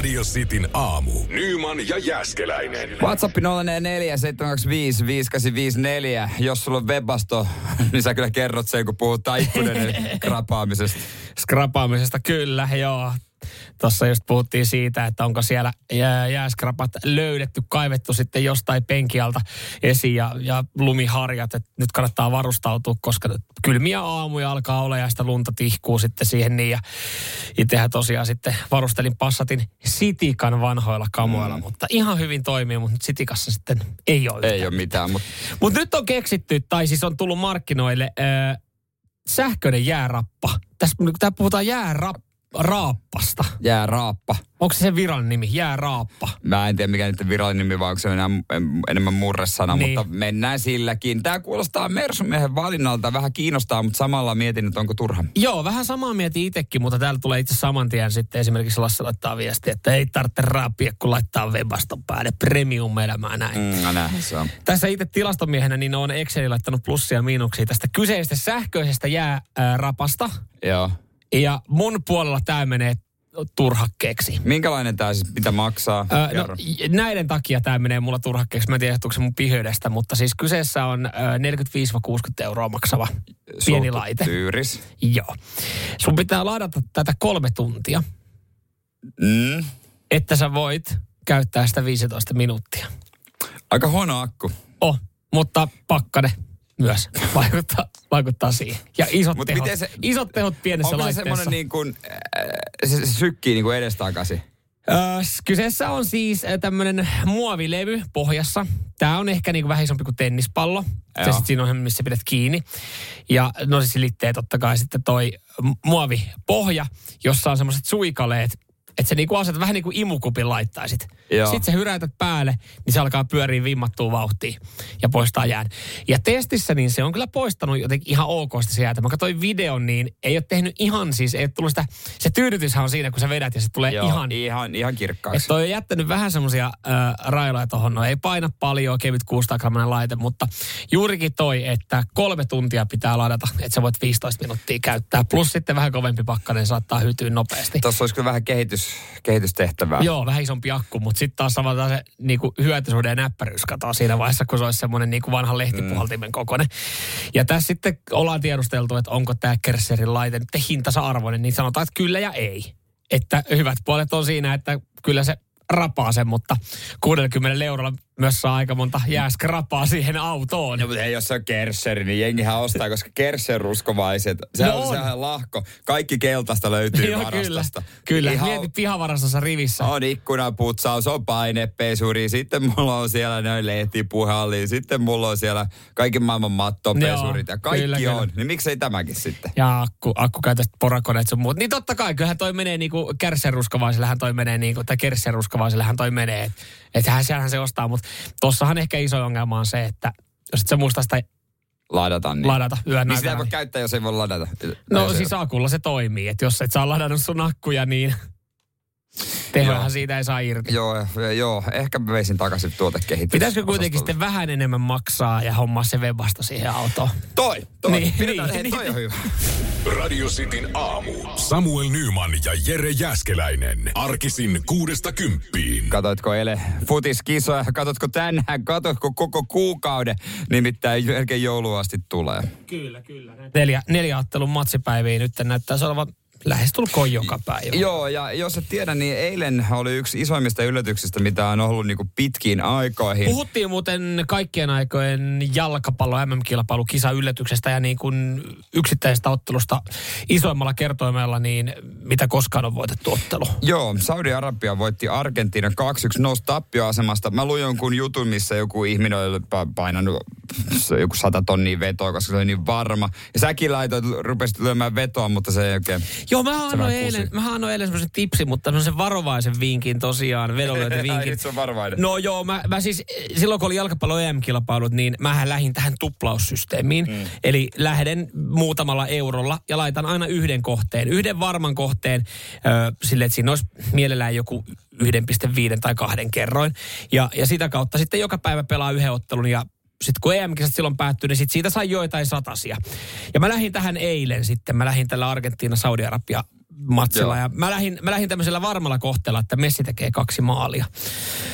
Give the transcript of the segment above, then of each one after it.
Radio Cityn aamu. Nyman ja Jäskeläinen. WhatsApp 0447255854. Jos sulla on webasto, niin sä kyllä kerrot sen, kun puhutaan ikkuneiden krapaamisesta. Skrapaamisesta kyllä, joo. Tuossa just puhuttiin siitä, että onko siellä jää- jääskrapat löydetty, kaivettu sitten jostain penkialta esiin ja, ja lumiharjat. Et nyt kannattaa varustautua, koska kylmiä aamuja alkaa olla ja sitä lunta tihkuu sitten siihen niin. Ja itsehän tosiaan sitten varustelin Passatin Sitikan vanhoilla kamoilla, mm. mutta ihan hyvin toimii, mutta nyt Sitikassa sitten ei ole Ei ole mitään, mutta mutta nyt on keksitty, tai siis on tullut markkinoille äh, sähköinen jäärappa. Tässä kun puhutaan jääraappasta. Jää raappa. Onko se se virallinen nimi? Jääraappa. Mä en tiedä mikä nyt virallinen nimi, vai onko se enää, em, enemmän murresana, Niin. mutta mennään silläkin. Tämä kuulostaa Mersumiehen valinnalta, vähän kiinnostaa, mutta samalla mietin, että onko turha. Joo, vähän samaa mietin itsekin, mutta täällä tulee itse saman tien sitten esimerkiksi Lasse laittaa viestiä, että ei tarvitse raapia, kun laittaa webaston päälle premium-elämää näin. Mm. Mm, no näin se on. Tässä itse tilastomiehenä niin on Exceli laittanut plussia ja miinuksia tästä kyseisestä sähköisestä jäärapasta. Joo. Ja mun puolella tämä menee turhakkeeksi. Minkälainen tämä siis, mitä maksaa? Öö, no, näiden takia tämä menee mulla turhakkeeksi. Mä en tiedä, se mun piheydestä, mutta siis kyseessä on ö, 45-60 euroa maksava pieni Suutu laite. Tyyris. Joo. Sun pitää ladata tätä kolme tuntia, Mm. että sä voit käyttää sitä 15 minuuttia. Aika huono akku. Oh, mutta pakkane myös vaikuttaa, vaikuttaa siihen. Ja isot, Mut tehot, miten se- isot tehot pienessä Onko se laitteessa. semmoinen niin kuin, äh, se, se sykkii niin kuin edestakaisin? Öö, kyseessä on siis tämmöinen muovilevy pohjassa. Tämä on ehkä niinku vähän isompi kuin tennispallo. Se Joo. sit siinä on, missä pidät kiinni. Ja no se silittää totta kai sitten toi muovipohja, jossa on semmoiset suikaleet, että se niinku asetat vähän niin kuin imukupin laittaisit. Joo. Sitten se hyräytät päälle, niin se alkaa pyöriä vimmattua vauhtiin ja poistaa jään. Ja testissä niin se on kyllä poistanut jotenkin ihan ok sitä se jäätä. Mä katsoin videon, niin ei ole tehnyt ihan siis, ei tullut sitä, se tyydytyshän on siinä, kun sä vedät ja se tulee Joo, ihan ihan, ihan että kirkkaaksi. toi on jättänyt vähän semmoisia äh, railoja tuohon. No ei paina paljon, kevyt 600 grammanen laite, mutta juurikin toi, että kolme tuntia pitää ladata, että sä voit 15 minuuttia käyttää. Plus sitten vähän kovempi pakkanen saattaa hytyä nopeasti. Tuossa olisi kyllä vähän kehitys, kehitystehtävää. Joo, vähän isompi akku, mutta sitten taas samalla se niinku, hyötysuhde ja näppäryys katoaa siinä vaiheessa, kun se olisi semmoinen niinku vanhan lehtipuhaltimen kokoinen. Ja tässä sitten ollaan tiedusteltu, että onko tämä Kerserin laite nyt hintansa arvoinen, niin sanotaan, että kyllä ja ei. Että hyvät puolet on siinä, että kyllä se rapaa sen, mutta 60 eurolla myös saa aika monta jääskrapaa siihen autoon. No, mutta ei, jos se on Kersseri, niin jengihän ostaa, koska Kerser ruskovaiset, se No on, on. sehän lahko. Kaikki keltaista löytyy Joo, varastosta. kyllä. Kyllä, Ihan mieti pihavarastossa rivissä. on ikkunaputsaus, on painepesuri, sitten mulla on siellä noin lehtipuhalli, sitten mulla on siellä kaikki maailman mattopesurit ja kaikki kyllä, kyllä. on. Niin miksei tämäkin sitten? Ja akku, akkukäytöstä porakoneet sun muut. Niin totta kai, kyllähän toi menee niinku kärsenruskavaisellähän toi menee niinku, tai kärsenruskavaisellähän toi menee. Että et hän siellähän se ostaa, mutta tossahan ehkä iso ongelma on se, että jos et sä muista sitä Ladata niin. ladata yön Niin sitä ei voi käyttää, jos ei voi ladata. No ei- siis akulla se toimii, että jos et saa ladannut sun akkuja, niin tehojahan siitä ei saa irti. Joo, joo, ehkä mä veisin takaisin tuotekehitys. Pitäisikö kuitenkin sitten vähän enemmän maksaa ja hommaa se webasta siihen autoon? Toi, toi. Niin, Niin, Pidetään, niin, hei, toi on hyvä. Radio Cityn aamu. Samuel Nyman ja Jere Jäskeläinen. Arkisin kuudesta kymppiin. Katoitko eilen futiskisoja, katotko tänään, katotko koko kuukauden, nimittäin melkein joulua asti tulee. Kyllä, kyllä. Neljä, neljä ottelun matsipäiviä nyt näyttäisi olevan lähestulkoon joka päivä. Joo, ja jos et tiedä, niin eilen oli yksi isoimmista yllätyksistä, mitä on ollut niinku pitkiin aikoihin. Puhuttiin muuten kaikkien aikojen jalkapallo MM-kilpailu kisa yllätyksestä ja niin kuin yksittäisestä ottelusta isoimmalla kertoimella, niin mitä koskaan on voitettu ottelu. Joo, Saudi-Arabia voitti Argentiinan 2-1, nousi tappioasemasta. Mä luin jonkun jutun, missä joku ihminen oli pa- painanut joku sata tonnia vetoa, koska se oli niin varma. Ja säkin laitoit, rupesit lyömään vetoa, mutta se ei oikein... Joo, mä annoin eilen, mä annoin eilen semmoisen tipsin, mutta semmoisen varovaisen vinkin tosiaan, vedonlyöntivinkin. se on varovainen. No joo, mä, mä siis silloin kun oli jalkapallo EM-kilpailut, niin mähän lähdin tähän tuplaussysteemiin. Mm. Eli lähden muutamalla eurolla ja laitan aina yhden kohteen, yhden varman kohteen ö, sille, että siinä olisi mielellään joku 1,5 tai kahden kerroin. Ja, ja sitä kautta sitten joka päivä pelaa yhden ottelun ja sitten kun EM-kisat silloin päättyi, niin sit siitä sai joitain satasia. Ja mä lähdin tähän eilen sitten. Mä lähdin tällä Argentiina-Saudi-Arabia matsilla. Joo. Ja mä lähdin, mä lähdin tämmöisellä varmalla kohteella, että Messi tekee kaksi maalia.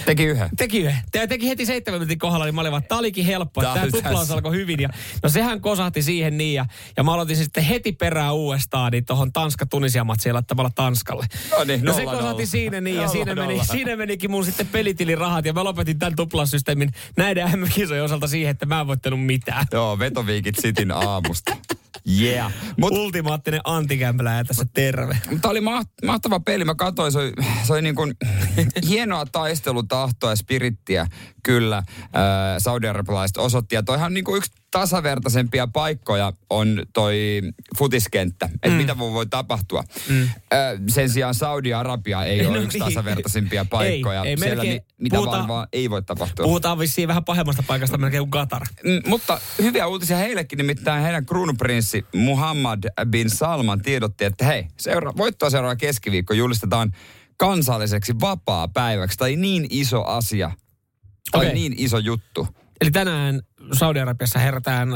Teki yhden. Teki yhden. Tämä teki heti seitsemän minuutin kohdalla, niin mä olin vaan, että tämä olikin helppo. Tämä oli tuplaus alkoi hyvin. Ja, no sehän kosahti siihen niin. Ja, ja mä aloitin sitten heti perään uudestaan niin tuohon Tanska-Tunisia-matsiin laittamalla Tanskalle. No niin, no se kosahti nolla. siinä niin. Ja Nolla, siinä, meni, nolla. siinä menikin mun sitten pelitilin rahat. Ja mä lopetin tämän tuplaussysteemin näiden MM-kisojen osalta siihen, että mä en voittanut mitään. Joo, vetoviikit Sitin aamusta. Yeah. Mut, Ultimaattinen antikämpelä ja tässä terve. Mutta oli maht- mahtava peli. Mä katsoin, se oli, se oli niin kuin hienoa taistelutahtoa ja spirittiä kyllä äh, saudi-arabialaiset osoitti. Ja toihan niin kuin yksi tasavertaisempia paikkoja on toi futiskenttä, että mm. mitä voi, voi tapahtua. Mm. Äh, sen sijaan Saudi-Arabia ei No ole yksi niin. tasavertaisimpia paikkoja. ei Siellä melkein. mi- mitä Puhutaan- vaan, vaan ei voi tapahtua. Puhutaan vissiin vähän pahemmasta paikasta melkein kuin Qatar. Mm, mutta hyviä uutisia heillekin, nimittäin heidän kruunuprinssi Muhammad bin Salman tiedotti, että hei, seura- voittoa seuraava keskiviikko julistetaan kansalliseksi vapaa-päiväksi. Tai niin iso asia, tai Okei. niin iso juttu. Eli tänään Saudi-Arabiassa herätään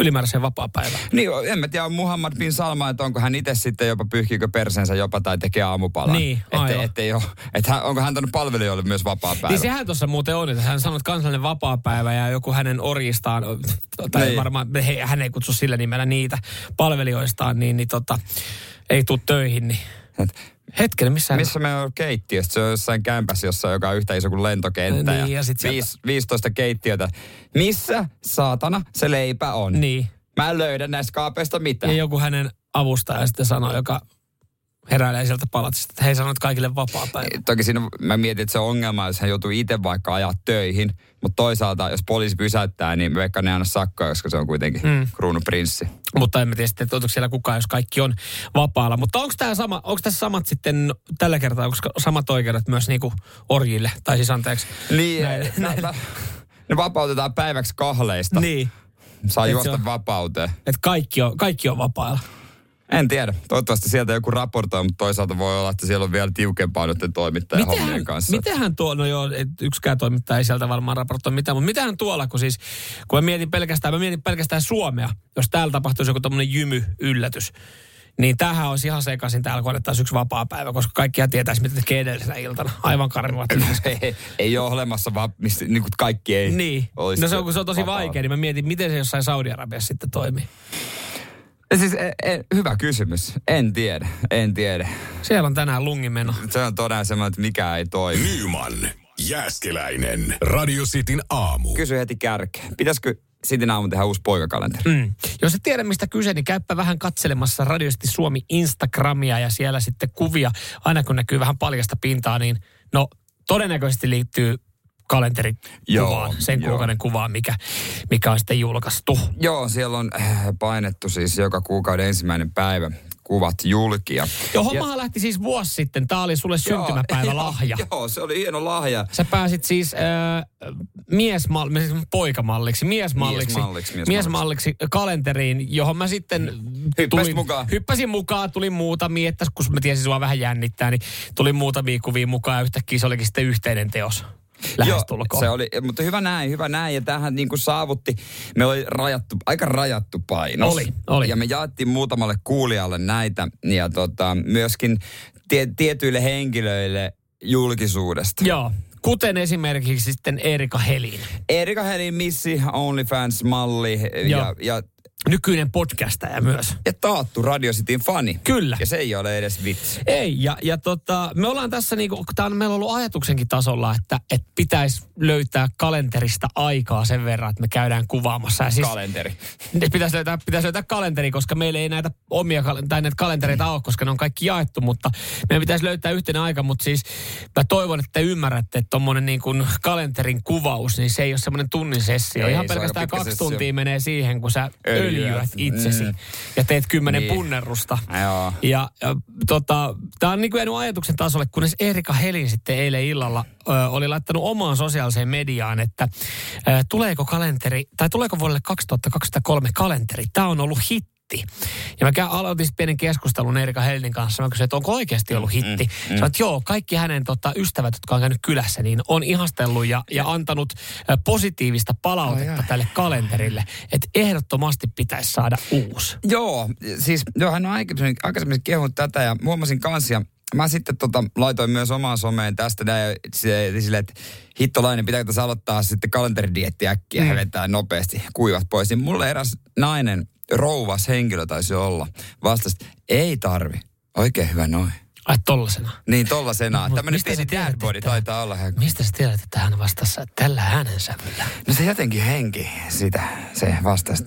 ylimääräiseen vapaa-päivään. Niin, en mä tiedä, Muhammad bin Salman, että onko hän itse sitten jopa pyyhkiikö persensä jopa tai tekee aamupalan. Niin, Että ettei ole, että onko hän antanut palvelijoille myös vapaa-päivä. Niin sehän tuossa muuten on, että hän sanoi, että kansallinen vapaa-päivä ja joku hänen orjistaan, tai Niin. varmaan he, hän ei kutsu sillä nimellä niitä palvelijoistaan, niin, niin tota, ei tule töihin. Niin. Et Hetken, missä, Missä me on keittiöstä? Se on jossain kämpässä, jossa on joka on yhtä iso kuin lentokenttä. Niin, ja ja sit sieltä- viis, 15 keittiötä. Missä, saatana, se leipä on? Niin. Mä en löydä näistä kaapeista mitään. Ja joku hänen avustaja sitten sanoi, joka heräilee sieltä palatsista, että hei sanoit kaikille vapaa-päivä. Toki siinä mä mietin, että se on ongelma, jos hän joutuu itse vaikka ajaa töihin. Mutta toisaalta, jos poliisi pysäyttää, niin vaikka ne ei anna sakkoja, koska se on kuitenkin mm. kruunuprinssi. Mutta emme tiedä sitten, että onko siellä kukaan, jos kaikki on vapaalla. Mutta onko tämä sama, onko tässä samat sitten tällä kertaa, onko samat oikeudet myös niinku orjille? Tai siis anteeksi. Niin, Näin- nä, nä, ne vapautetaan päiväksi kahleista. Niin, Saa Et juosta on- vapauteen. että kaikki on, kaikki on vapaalla. En tiedä. Toivottavasti sieltä joku raportoi, mutta toisaalta voi olla, että siellä on vielä tiukempaa noiden toimittajan hommien Mitähän, kanssa. mitähän tuo, no joo, et yksikään toimittaja ei sieltä varmaan raportoi mitään, mutta mitähän tuolla, kun siis, kun mä mietin pelkästään, mä mietin pelkästään Suomea, jos täällä tapahtuisi joku tämmöinen jymy-yllätys, niin tämähän olisi ihan sekaisin täällä, kun annettaisiin yksi vapaa päivä, koska kaikkia tietäisi, mitä tekee edellisenä iltana. Aivan karmivat. ei, ei ole olemassa vaan, mistä niin kuin kaikki ei niin. No se on, kun se on tosi vapaalla. vaikea, niin mä mietin, miten se jossain Saudi-Arabiassa sitten toimii. Siis, e, e, hyvä kysymys. En tiedä, en tiedä. Siellä on tänään lungimeno. Se on todella semmoinen, että mikä ei toimi. Nyman, Jääskeläinen, Radio Cityn aamu. Kysy heti kärkeen. Pitäisikö Sitin aamun tehdä uusi poikakalenteri? Mm. Jos et tiedä, mistä kyse, niin käyppä vähän katselemassa Radiosti Suomi Instagramia ja siellä sitten kuvia. Aina kun näkyy vähän paljasta pintaa, niin no todennäköisesti liittyy kalenterikuvaan, Joo, sen joo. kuukauden kuvaan, mikä, mikä on sitten julkaistu. Joo, siellä on äh, painettu siis joka kuukauden ensimmäinen päivä kuvat julkia. Joo, hommahan lähti siis vuosi sitten. Tämä oli sulle syntymäpäivä lahja. Joo, joo, se oli hieno lahja. Sä pääsit siis äh, miesmalliksi, poikamalliksi, miesmalliksi, Miesmalliksi, miesmalliksi. miesmalliksi kalenteriin, johon mä sitten Hyppäsit mukaan. Hyppäsin mukaan, tuli muutamia, että kun mä tiesin sua vähän jännittää, niin tuli muutamia kuvia mukaan ja yhtäkkiä se olikin sitten yhteinen teos. Lähestulkoon. se oli, mutta hyvä näin, hyvä näin. Ja tähän niin kuin saavutti, me oli rajattu, aika rajattu painos. Oli, oli. Ja me jaettiin muutamalle kuulijalle näitä ja tota, myöskin tie, tietyille henkilöille julkisuudesta. Joo, kuten esimerkiksi sitten Erika Helin. Erika Helin missi, OnlyFans-malli ja, Joo. ja nykyinen podcastaja myös. Ja taattu Radio Cityn fani. Kyllä. Ja se ei ole edes vitsi. Ei, ja, ja tota, me ollaan tässä niinku, tää on meillä ollut ajatuksenkin tasolla, että, että pitäisi löytää kalenterista aikaa sen verran, että me käydään kuvaamassa. Ja siis, Kalenteri. pitäisi löytää, pitäisi löytää kalenteri, koska meillä ei näitä omia tai näitä kalentereita ole, koska ne on kaikki jaettu, mutta meidän pitäisi löytää yhteinen aika, mutta siis mä toivon, että te ymmärrätte, että tommonen niin kuin kalenterin kuvaus, niin se ei ole semmoinen tunnin sessio. Ei, Ihan pelkästään kaksi sessio. tuntia menee siihen, kun sä Öljyät. Öljyät itsesi Mm. ja teet kymmenen Niin. punnerusta. Joo. Ja, ja tota, tämä on niin kuin ajatuksen tasolle, kunnes Erika Helin sitten eilen illalla ö, oli laittanut omaan sosiaaliseen mediaan, että ö, tuleeko kalenteri, tai tuleeko vuodelle 2023 kalenteri. Tämä on ollut hitti. Ja mä aloitin pienen keskustelun Erika Helin kanssa. Mä kysyin, että onko oikeasti ollut hitti. Mm, mm. Sanoin, että joo, kaikki hänen tota, ystävät, jotka on käynyt kylässä, niin on ihastellut ja, ja antanut positiivista palautetta tälle kalenterille. Että ehdottomasti pitäisi saada uusi. Joo, siis joo, hän on aikaisemmin, aikaisemmin kehunut tätä ja huomasin kanssa ja mä sitten tota, laitoin myös omaan someen tästä näin, silleen, että hittolainen, pitääkö tässä aloittaa sitten kalenteridietti äkkiä mm. vetää nopeasti kuivat pois. Niin mulle eräs nainen, rouvas henkilö taisi olla, vastasi, ei tarvi. Oikein hyvä noin. Ai tollasena. Niin tollasena. Mut Tämmöinen pieni että- taitaa olla hän. Mistä sä tiedät, että hän vastasi tällä äänensävyllä? No se jotenkin henki sitä, se vastasi.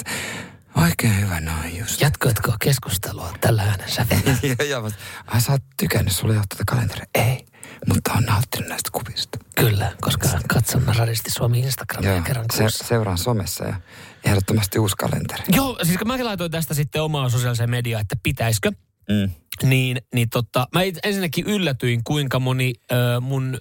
Oikein hyvä noin just. Jatkoitko keskustelua tällä äänensävyllä? ja, ja vasta, ai sä oot tykännyt, sulla ei ole tätä kalenteria. Ei, mutta on nauttinut näistä kuvista. Kyllä, koska katson Radisti Suomi Instagramia kerran se, kuussa. seuraan somessa ja ehdottomasti uusi kalenteri. Joo, siis kun mäkin laitoin tästä sitten omaa sosiaaliseen mediaan, että pitäisikö, Mm. niin, niin tota, mä ensinnäkin yllätyin, kuinka moni ö, mun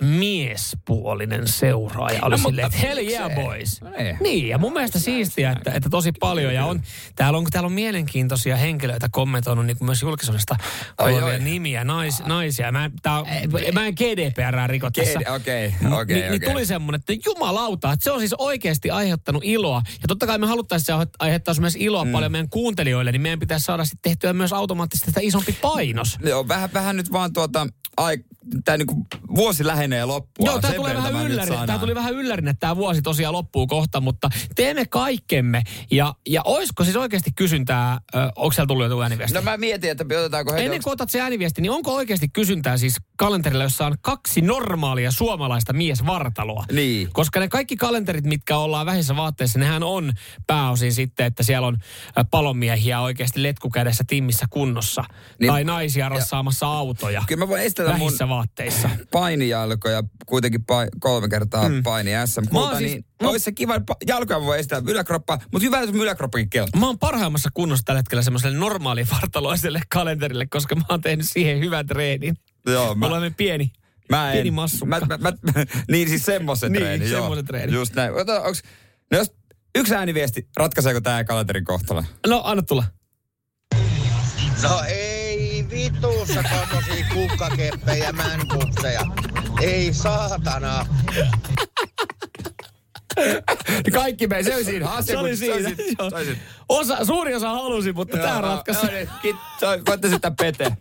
miespuolinen seuraaja oli No, silleen, että hell yeah boys. No niin. Niin, ja mun mielestä siistiä, että, että tosi paljon. Ja on, täällä, on, täällä on mielenkiintoisia henkilöitä kommentoinut niin kuin myös julkisuudesta Oi, olevia oi. nimiä, nais, naisia. Mä, tää, on- mä en GDPR riko tässä. Okei, okei, Ni- okei. niin, niin tuli semmoinen, että jumalauta, että se on siis oikeasti aiheuttanut iloa. Ja totta kai me haluttaisiin, se aiheuttaa myös iloa mm. paljon meidän kuuntelijoille, niin meidän pitäisi saada sitten tehtyä myös automaattisesti sitä isompi painos. Joo, vähän, vähän nyt vaan tuota, ai, tää niinku vuosi lähenee loppua. Joo, tämä tulee vähän mä nyt yllärin. sanon. Tämä tuli vähän yllärin, että tämä vuosi tosiaan loppuu kohta, mutta teemme kaikkemme. Ja, ja olisiko siis oikeasti kysyntää, ö, onko siellä tullut joku ääniviesti? No mä mietin, että otetaanko heti... Ennen kuin otat se ääniviesti, niin onko oikeasti kysyntää siis kalenterilla, jossa on kaksi normaalia suomalaista miesvartaloa? Niin. Koska ne kaikki kalenterit, mitkä ollaan vähissä vaatteissa, nehän on pääosin sitten, että siellä on palomiehiä oikeasti letkukädessä timmissä kunnossa. Niin. Tai naisia rassaamassa autoja Kyllä mä voin estää mun vaatteissa. painijalkoja kuitenkin pa- kolme kertaa mm. paini SM Mä kulta, siis- niin mä- olisi se kiva, jalkoja voi estää yläkroppaa, mutta hyvä, jos yläkroppakin keltaa. Mä oon parhaimmassa kunnossa tällä hetkellä semmoiselle normaalivartaloiselle kalenterille, koska mä oon tehnyt siihen hyvän treenin. Joo, Mä olemme pieni, Mä en. pieni massukka. Mä, mä, mä, niin siis semmoisen Niin, treeni, joo. semmoisen treeni. Just näin. Ota, onks, no jos yksi ääniviesti, ratkaiseeko tämä kalenterin kohtalo? No, anna tulla. No ei vitussa tommosia kukkakeppejä mänkukseja. Ei saatana. Kaikki me, se oli siinä. Se oli Se oli siinä. Joo. Osa, suuri osa halusi, mutta tämä ratkaisi. No niin, kit, voitte sitä Pete.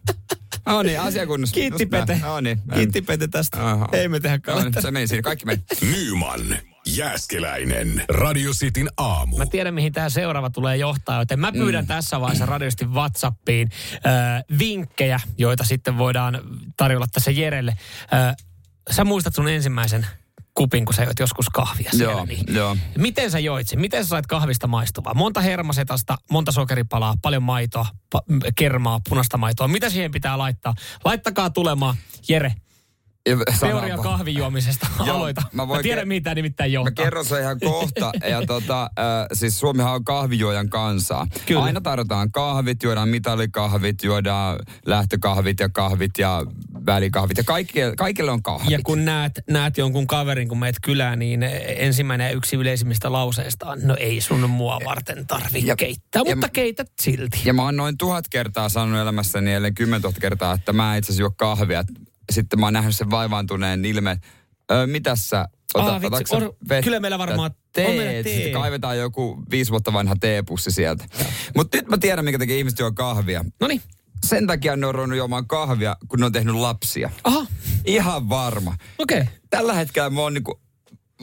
No niin, asiakunnossa. Kiitti. Pete. No niin. Kiitti Pete tästä. Aha. Ei me tehdä No niin, kalenteri. se meni siinä, kaikki meni. Nyman, Jääskeläinen, Radio Cityn aamu. Mä tiedän, mihin tämä seuraava tulee johtaa, joten mä pyydän mm. tässä vaiheessa radiosti WhatsAppiin äh, vinkkejä, joita sitten voidaan tarjolla tässä Jerelle. Äh, sä muistat sun ensimmäisen kupin, kun sä joit joskus kahvia siellä. Joo, niin. joo. Miten sä joit sen? Miten sä sait kahvista maistuvaa? Monta hermasetasta, monta sokeripalaa, paljon maitoa, pa- m- kermaa, punaista maitoa. Mitä siihen pitää laittaa? Laittakaa tulemaan. Jere, teoria kahvijuomisesta. Aloita. mä Mä, voin mä tiedän, ke- mitä nimittäin Mä johtaa. kerron sen ihan kohta. Ja tota, äh, siis Suomihan on kahvijuojan kansaa. Kyllä. Aina tarjotaan kahvit, juodaan mitalikahvit, juodaan lähtökahvit ja kahvit ja välikahvit. Ja kaikille, kaikille on kahvit. Ja kun näet, näet jonkun kaverin, kun meet kylään, niin ensimmäinen ja yksi yleisimmistä lauseista on, no ei sun mua varten tarvi Ja- keittää, ja- mutta keität silti. Ja mä oon noin tuhat kertaa sanonut elämässäni, ellei kymmentuhatta kertaa, että mä itse asiassa juo kahvia. Sitten mä oon nähnyt sen vaivaantuneen ilmeen. Öö, mitäs sä, ota, Aa, vitsi, on- vettä? kyllä meillä varmaan- teet, on meillä tee. Sitten kaivetaan joku viisi vuotta vanha teepussi sieltä. Mutta nyt mä tiedän, minkä takia ihmiset juo kahvia. No niin. Sen takia ne on ruvennut juomaan kahvia, kun ne on tehnyt lapsia. Aha, Ihan varma. okei. Okay. Tällä hetkellä mä oon niinku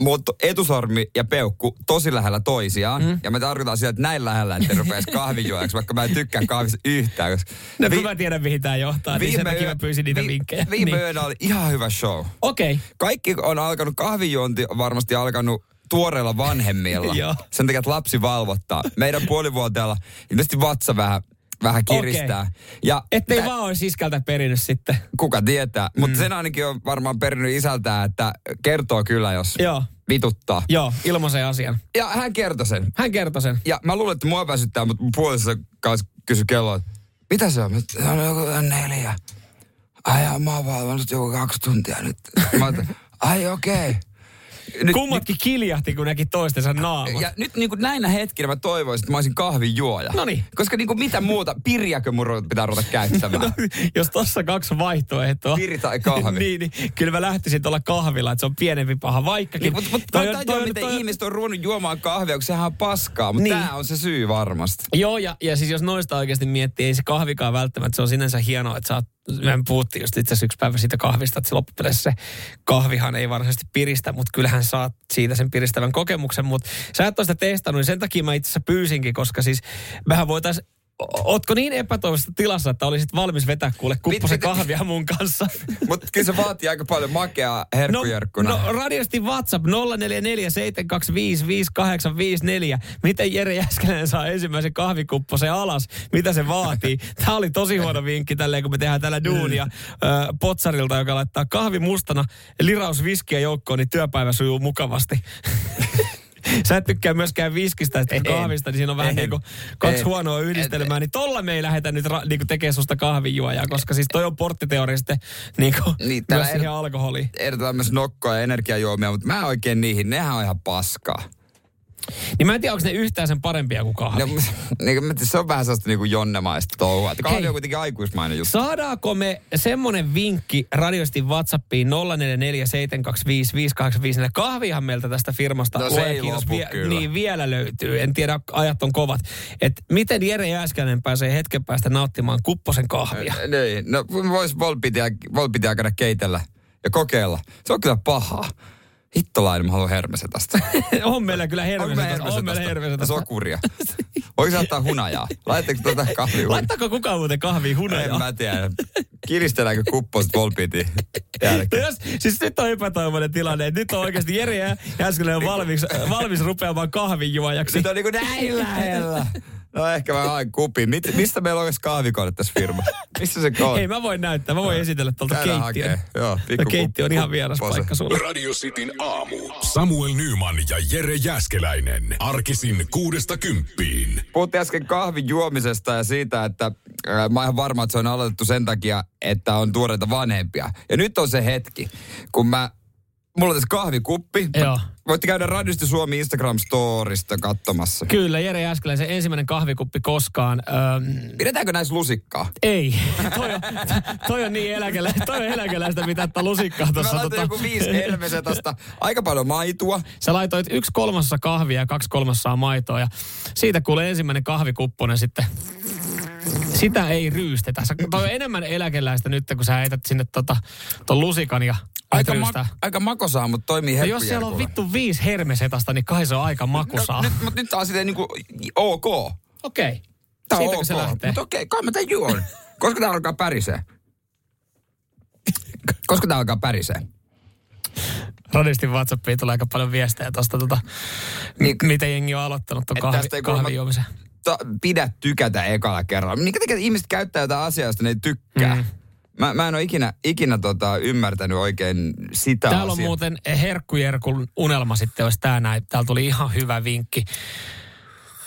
mutta etusormi ja peukku tosi lähellä toisiaan. Mm. Ja me tarkoitan sitä, että näin lähellä, että rupeaisi kahvijuojaksi, vaikka mä en tykkää kahvista yhtään. Koska No vi- mä tiedän, mihin tämä johtaa, niin sen takia mä pyysin niitä vi- vinkkejä. Viime niin. yönä oli ihan hyvä show. Okei. Okay. Kaikki on alkanut, kahvijuonti on varmasti alkanut tuoreilla vanhemmilla. Sen takia, että lapsi valvottaa. Meidän puolivuotiaalla ilmeisesti vatsa vähän, vähän kiristää. Okei. Ja Ettei tä- vaan olisi iskeltä perinyt sitten. Kuka tietää. Mm. Mutta sen ainakin on varmaan perinnyt isältään, että kertoo kyllä, jos Joo. Vituttaa. Joo, ilmaisen asian. Ja hän kertoi sen. Hän kertoi sen. Ja mä luulen, että mua väsyttää, mutta mun puolisossa kanssa kysyi kelloa, että mitä se on? Se on joku neljä. Ai mä oon valvonut joku kaksi tuntia nyt. Mä oon, ai okei. Okay. Nyt, Kummatkin kiljahti, kun näki toistensa naamat. ja nyt niin kuin näinä hetkinä mä toivoisin, että mä olisin kahvijuoja. Noniin. Koska niin kuin mitä muuta, piriäkö mun pitää ruveta käyttämään? Jos tossa kaksi vaihtoehtoa. Piri tai kahvi. niin, niin, kyllä mä lähtisin tuolla kahvilla, että se on pienempi paha, vaikkakin. Niin, mutta mut, Toi toi, miten toi ihmiset on ruvennut juomaan kahvia, kun sehän on paskaa. Mutta Niin. niin. tämä on se syy varmasti. Joo, ja, ja siis jos noista oikeasti miettii, ei se kahvikaan välttämättä, se on sinänsä hienoa, että sä oot, me puhuttiin just itse yksi päivä siitä kahvista, että se loppupeleissä se kahvihan ei varsinaisesti piristä, mutta kyllähän saat siitä sen piristävän kokemuksen, mutta sä et ole sitä testannut, niin sen takia mä itse asiassa pyysinkin, koska siis mehän voitaisiin Ootko niin epätoivoisessa tilassa, että olisit valmis vetää kuule kupposen kahvia mun kanssa? Mutta kyllä se vaatii aika paljon makeaa herkkujerkkuna. No, no radiosti WhatsApp 0447255854. Miten Jere Jäskeläinen saa ensimmäisen kahvikupposen alas? Mitä se vaatii? Tämä oli tosi huono vinkki tälleen, kun me tehdään täällä duunia ö, Potsarilta, joka laittaa kahvi mustana, liraus viskiä joukkoon, niin työpäivä sujuu mukavasti. Sä et tykkää myöskään viskistä ja kahvista, niin siinä on vähän En. niin kuin kaksi En. huonoa yhdistelmää. Niin tolla me ei lähdetä nyt ra- niin kuin tekemään susta kahvijuojaa, koska siis toi on porttiteoria sitten niin kuin Niin, myös siihen er- alkoholiin. Ehdotetaan myös nokkoa ja energiajuomia, mutta mä oikein niihin. Nehän on ihan paskaa. Niin mä en tiedä, onko ne yhtään sen parempia kuin kahvi. No, niin, se on vähän sellaista niin kuin jonnemaista touhua. Kahvi Hei. on kuitenkin aikuismainen juttu. Saadaanko me semmonen vinkki radiosti WhatsAppiin 0447255854? Kahvihan meiltä tästä firmasta No se ei lopu kyllä. Niin vielä löytyy. En tiedä, ajat on kovat. Et miten Jere Jääskäinen pääsee hetken päästä nauttimaan kupposen kahvia? Niin, no vois Volpitia, Volpitia käydä keitellä ja kokeilla. Se on kyllä pahaa. Hittolainen, mä haluan hermesetasta. on meillä kyllä Onko hermesetasta. hermesetasta? On meillä Ja hermesetasta. sokuria. Voiko se ottaa hunajaa? Laittaako tuota kahvia? Laittaako kukaan muuten kahvia En hunajaa? mä tiedä. Kiristelläänkö kupposet Volpitin No jos, siis nyt on epätoivoinen tilanne, nyt on oikeasti Jere Jääskeläinen on valmis, valmis rupeamaan kahvinjuojaksi. Nyt on niinku näin lähellä. No ehkä mä haen kupin. Mit, mistä meillä on edes kahvikone tässä firmassa? Missä se on? Ei, mä voin näyttää. Mä voin esitellä tuolta keittiön. hakee. Joo, Tuo pikku keittiö on ihan vieras kuppose. paikka sulle. Radio Cityn aamu. Samuel Nyman ja Jere Jäskeläinen. Arkisin kuudesta kymppiin. Puhuttiin äsken kahvin juomisesta ja siitä, että äh, mä oon ihan varma, että se on aloitettu sen takia, että on tuoreita vanhempia. Ja nyt on se hetki, kun mä, mulla on tässä kahvikuppi. Joo. Voitte käydä Radiosti Suomi Instagram-storista katsomassa. Kyllä, Jere Jääskeläinen, se ensimmäinen kahvikuppi koskaan. Öm, Pidetäänkö näissä lusikkaa? ei, toi on, toi on niin eläkelä, toi on eläkeläistä, mitä että lusikkaa Mä tuossa. laitan joku viisi helmesetasta. Aika paljon maitua. Sä laitoit yksi kolmasosa kahvia ja kaksi kolmasosaa maitoa ja siitä kuulee ensimmäinen kahvikupponen sitten. Sitä ei ryystetä. Sä, toi on enemmän eläkeläistä nyt, kun sä heität sinne tota, ton lusikan ja Aika, ma- aika makosaa, mutta toimii No jos siellä on vittu viisi hermesetasta, niin kai se on aika makusaa. No, nyt, mutta nyt on silleen niinku ok. Okei. Tää on Siitäkö ok. se lähtee? Mutta okei, kai mä tän juon. Koska tää alkaa pärisee? Koska tää alkaa pärisee? Radistin WhatsAppiin tulee aika paljon viestejä tuosta, tota, Niin- miten jengi on aloittanut tuon kahvi, tästä ei kahvijuomisen. Ta- pidä tykätä ekalla kerralla. Minkä takia ihmiset käyttää jotain asiaa, josta ne ei tykkää? Mm. Mä, mä en ole ikinä, ikinä tota, ymmärtänyt oikein sitä Täällä on asiaa. muuten Herkkujerkun unelma sitten, olisi tää näin. Täällä tuli ihan hyvä vinkki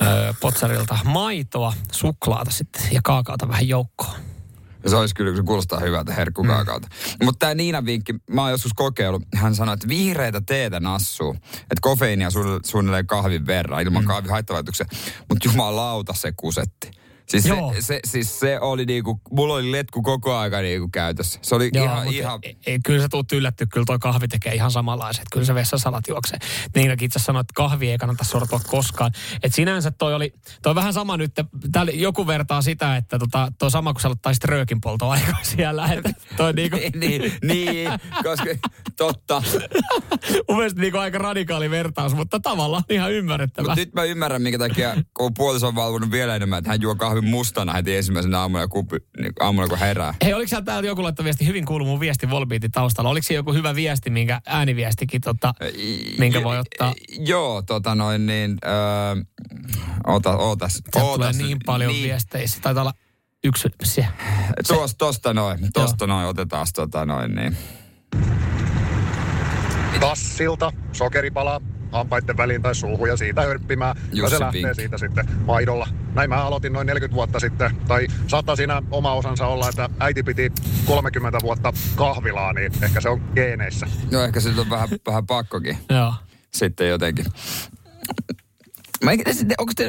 öö, Potsarilta. Maitoa, suklaata sitten ja kaakaota vähän joukkoon. Se olisi kyllä, se kuulostaa hyvältä herkkukaakaalta. Mm. Mutta tämä Niinan vinkki, mä oon joskus kokeillut. Hän sanoi, että vihreitä teetä nassuu. Että kofeiinia suunnilleen kahvin verran ilman mm. kahvin haittavaikutuksia. Mutta jumalauta se kusetti. Siis Joo. se, se, siis se oli niinku, mulla oli letku koko aika niinku käytössä. Se oli Joo, ihan, ihan Ei, ei, kyllä sä tuut yllättyä, kyllä toi kahvi tekee ihan samanlaiset. Kyllä se vessasalat juoksee. Niinkäkin itse sanoit, että kahvi ei kannata sortua koskaan. Et sinänsä toi oli, toi vähän sama nyt, täällä joku vertaa sitä, että tota, toi sama kun sä aloittaisit röökin poltoaikaa siellä. Että toi niinku, niin, niin, koska totta. mun mielestä niinku aika radikaali vertaus, mutta tavallaan ihan ymmärrettävä. Mutta nyt mä ymmärrän, minkä takia, kun puoliso on valvonut vielä enemmän, että hän juo kahvin mustana heti ensimmäisenä aamuna, kupi, niin aamulla kun herää. Hei, oliko siellä täällä joku laittoi viesti, hyvin kuuluu mun viesti Volbeatin taustalla. Oliko se joku hyvä viesti, minkä ääniviestikin, tota, minkä voi ottaa? Joo, tota noin niin, öö, ota, ootas. Sieltä tulee ootas, niin paljon niin. viesteissä. Taitaa olla yksi se. Tuosta, tosta noin, tosta noin, otetaan tota noin niin. tassilta, sokeripala hampaiden väliin tai suuhun ja siitä hörppimään. ja se lähtee Pink. siitä sitten maidolla. Näin mä aloitin noin 40 vuotta sitten. Tai saattaa siinä oma osansa olla, että äiti piti 30 vuotta kahvilaa, niin ehkä se on geeneissä. No ehkä se on vähän, vähän pakkokin Joo. sitten jotenkin. Mä en, onko te,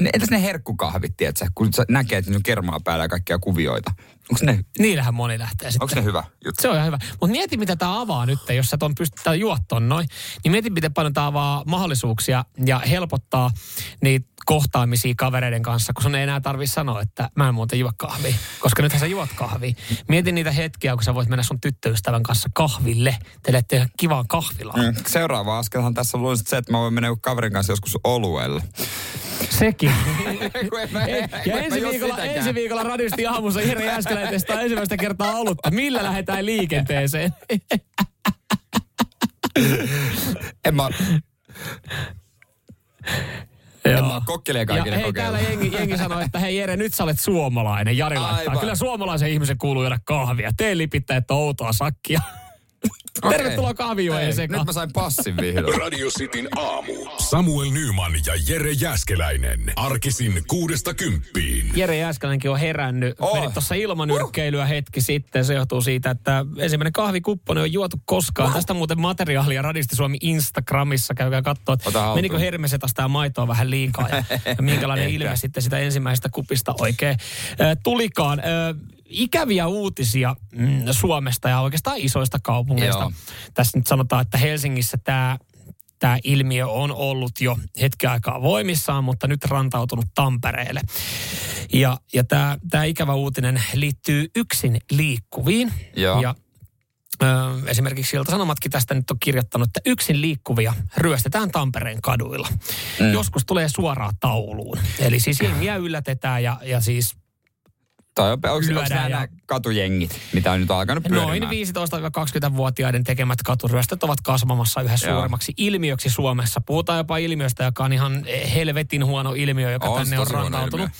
ne, entäs ne herkkukahvit, tiedätkö, kun sä näkee, että ne on kermaa päällä ja kaikkia kuvioita. Onko ne, Niillähän moni lähtee sitten. onko ne hyvä juttu? Se on ihan hyvä. Mutta mieti, mitä tämä avaa nyt, jos sä ton pystyt tää juot ton noin. Niin mieti, miten paljon tämä avaa mahdollisuuksia ja helpottaa niitä kohtaamisia kavereiden kanssa, kun sun ei enää tarvi sanoa, että mä en muuten juo kahvia. Koska nythän sä juot kahvia. Mieti niitä hetkiä, kun sä voit mennä sun tyttöystävän kanssa kahville. Te lähdette kivaan kahvilaan. Mm. Seuraava askelhan tässä on se, että mä voin mennä kaverin kanssa joskus oluelle. Sekin. En mä- ja en mä ensi viikolla, ensi viikolla radisti aamussa Jere Jääskeläinen testaa ensimmäistä kertaa olutta. Millä lähdetään liikenteeseen? En mä, en Joo. mä kokkeile Ja kaikille hei, täällä jengi, jengi sanoi, että hei Jere, nyt sä olet suomalainen. Jari laittaa. Aivan. Kyllä suomalaisen ihmisen kuuluu juoda kahvia. Tee lipittää, että outoa sakkia. Okei. Tervetuloa Hei, sekaan. Nyt mä sain passin vihdoin. Radio Cityn aamu. Samuel Nyman ja Jere Jäskeläinen. Arkisin kuudesta kymppiin. Jere Jääskeläinenkin on herännyt. Oh. Oh. Meni tuossa ilmanyrkkeilyä hetki sitten. Se johtuu siitä, että ensimmäinen kahvikupponen on juotu koskaan. Tästä muuten materiaalia Radisti Suomi Instagramissa. Käykää katsoa, että menikö Hermesetas tämä maitoa vähän liikaa ja, ja minkälainen ilme sitten sitä ensimmäisestä kupista oikein ö, tulikaan. Ö, ikäviä uutisia mm, Suomesta ja oikeastaan isoista kaupungeista. Joo. Tässä nyt sanotaan, että Helsingissä tämä tämä ilmiö on ollut jo hetken aikaa voimissaan, mutta nyt rantautunut Tampereelle. Ja, ja tämä, tämä ikävä uutinen liittyy yksin liikkuviin. Joo. Ja ö, esimerkiksi Ilta Sanomatkin tästä nyt on kirjoittanut, että yksin liikkuvia ryöstetään Tampereen kaduilla. Mm. Joskus tulee suoraan tauluun. Eli siis jengiä yllätetään ja, ja siis Tai onko, onko Lyödään nämä ja- katujengit, mitä on nyt alkanut pyörimään? Noin 15-20-vuotiaiden tekemät katuryöstöt ovat kasvamassa yhä Joo. suuremmaksi ilmiöksi Suomessa. Puhutaan jopa ilmiöstä, joka on ihan helvetin huono ilmiö, joka On tänne on rantautunut.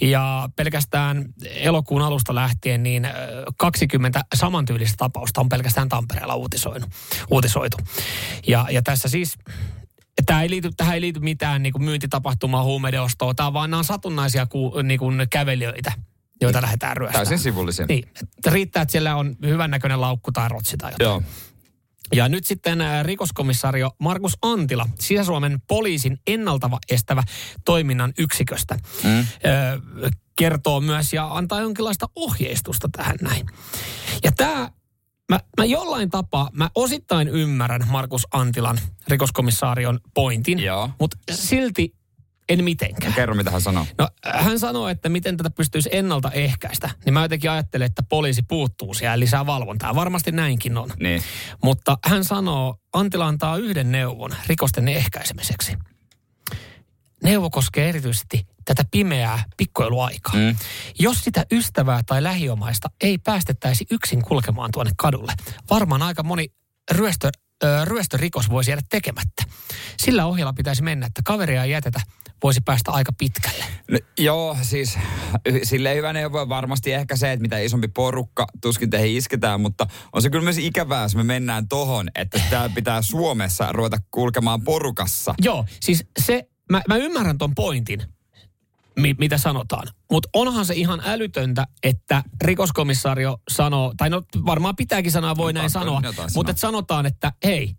Ja pelkästään elokuun alusta lähtien niin ö, 20 samantyylistä tapausta on pelkästään Tampereella uutisoitu. Ja, ja tässä siis Tämä ei liity, tähän ei liity mitään niin kuin myyntitapahtumaa, huumeiden ostoa. Tämä on vaan nämä on satunnaisia ku, niin kuin kävelijöitä, joita lähdetään ryöstämään. Täysin sivullisen. Niin, että riittää, että siellä on hyvännäköinen laukku tai rotsi tai jotain. Joo. Ja nyt sitten ä, rikoskomissario Markus Antila, Sisä-Suomen poliisin ennaltava estävä toiminnan yksiköstä, mm. ö, kertoo myös ja antaa jonkinlaista ohjeistusta tähän näin. Ja tämä, mä, mä jollain tapaa, mä osittain ymmärrän Markus Antilan rikoskomissaarion pointin, Joo. mutta silti en mitenkään. Kerro, mitä hän sanoo. No hän sanoo, että miten tätä pystyisi ennaltaehkäistä. Niin mä jotenkin ajattelen, että poliisi puuttuu siellä lisää valvontaa. Varmasti näinkin on. Niin. Mutta hän sanoo, Antila antaa yhden neuvon rikosten ehkäisemiseksi. Neuvo koskee erityisesti tätä pimeää pikkuiluaikaa. Mm. Jos sitä ystävää tai lähiomaista ei päästettäisi yksin kulkemaan tuonne kadulle, varmaan aika moni ryöstö, ö, ryöstörikos voisi jäädä tekemättä. Sillä ohjalla pitäisi mennä, että kaveria ei jätetä, voisi päästä aika pitkälle. No, joo, siis silleen hyvä neuvo varmasti ehkä se, että mitä isompi porukka tuskin teihin isketään, mutta on se kyllä myös ikävää, jos me mennään tohon, että täällä pitää Suomessa ruveta kulkemaan porukassa. Joo, siis se, mä, mä ymmärrän ton pointin, mi, mitä sanotaan. Mutta onhan se ihan älytöntä, että rikoskomissario sanoo, tai no varmaan pitääkin sanoa, voi No, näin pakko sanoa, mutta että sanotaan, että hei,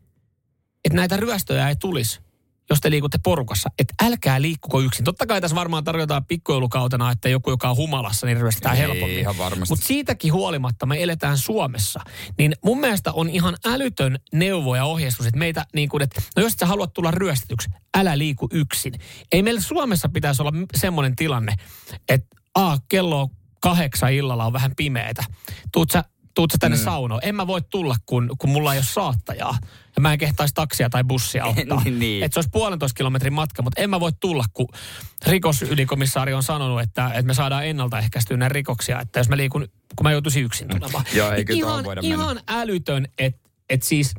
että näitä ryöstöjä ei tulisi, jos te liikutte porukassa, että älkää liikkuko yksin. Totta kai tässä varmaan tarkoitetaan pikkujoulukautena, että joku, joka on humalassa, niin ryöstetään Ei, helpommin. ihan varmasti. Mutta siitäkin huolimatta me eletään Suomessa. Niin mun mielestä on ihan älytön neuvo ja ohjeistus, että meitä niin kuin, että no jos sä haluat tulla ryöstetyksi, älä liiku yksin. Ei meillä Suomessa pitäisi olla semmoinen tilanne, että a, kello on kahdeksan illalla on vähän pimeätä. Tuut sä, tuut sä tänne mm. saunoon. En mä voi tulla, kun, kun mulla ei ole saattajaa. Ja mä en kehtaisi taksia tai bussia ottaa. Niin, niin. Että se olisi puolentoista kilometrin matka, mutta en mä voi tulla, kun rikosylikomissaario on sanonut, että, että me saadaan ennaltaehkäistyä näitä rikoksia, että jos mä liikun, kun mä joutuisin yksin tulemaan. Joo, ei Niin ihan, voida mennä. ihan älytön, että et siis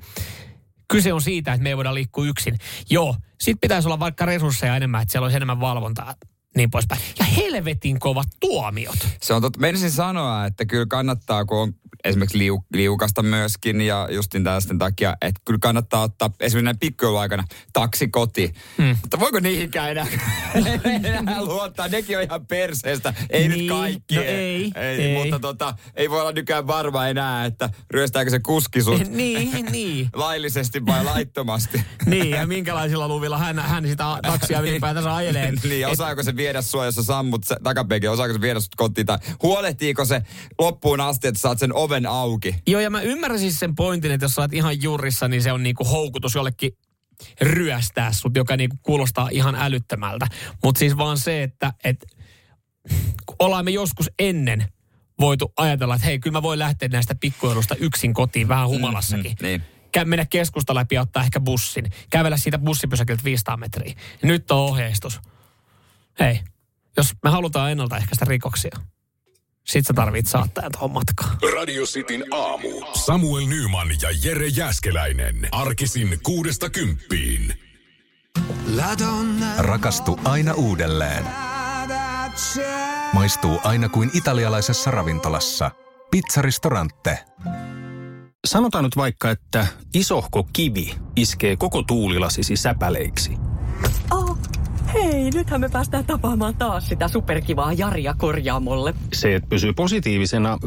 kyse on siitä, että me ei voida liikkua yksin. Joo, sit pitäisi olla vaikka resursseja enemmän, että siellä olisi enemmän valvontaa niin poispäin. Ja helvetin kovat tuomiot. Se on totta. Meinasin sanoa, että kyllä kannattaa, kun on esimerkiksi liu, liukasta myöskin ja justin tällaisten takia, että kyllä kannattaa ottaa esimerkiksi näin pikkujouluaikana taksi koti. Hmm. Mutta voiko niihinkään enää, enää luottaa? Nekin on ihan perseestä. Ei Niin, nyt kaikki. no ei, ei. Mutta tota, ei voi olla nykyään varma enää, että ryöstääkö se kuski sut niin, niin. laillisesti vai laittomasti. Niin, ja minkälaisilla luvilla hän, hän sitä taksia ylipäätänsä ajelee. niin, osaako se viedä sua, jos sä sammut takapenkillä, osaako se viedä sut kotiin, tai huolehtiiko se loppuun asti, että saat sen oven auki? Joo, ja mä ymmärrän siis sen pointin, että jos sä oot ihan jurissa, niin se on niinku houkutus jollekin ryöstää sut, joka niinku kuulostaa ihan älyttömältä. Mutta siis vaan se, että et, ollaan me joskus ennen voitu ajatella, että hei, kyllä mä voin lähteä näistä pikkujoulusta yksin kotiin vähän humalassakin. Mm, niin. Kä- mennä keskusta läpi ja ottaa ehkä bussin. Kävellä siitä bussipysäkiltä 500 metriä. Nyt on ohjeistus. Hei, jos me halutaan ennaltaehkäistä rikoksia, sit sä tarvit saattajan tuohon matkaan. Radio Cityn aamu. Samuel Nyman ja Jere Jäskeläinen. Arkisin kuudesta kymppiin. Rakastu aina uudelleen. Maistuu aina kuin italialaisessa ravintolassa. Pizzaristorante. Sanotaan nyt vaikka, että isohko kivi iskee koko tuulilasisi säpäleiksi. Oh, hei, nythän me päästään tapaamaan taas sitä superkivaa Jaria korjaamolle. Se, että pysyy positiivisena,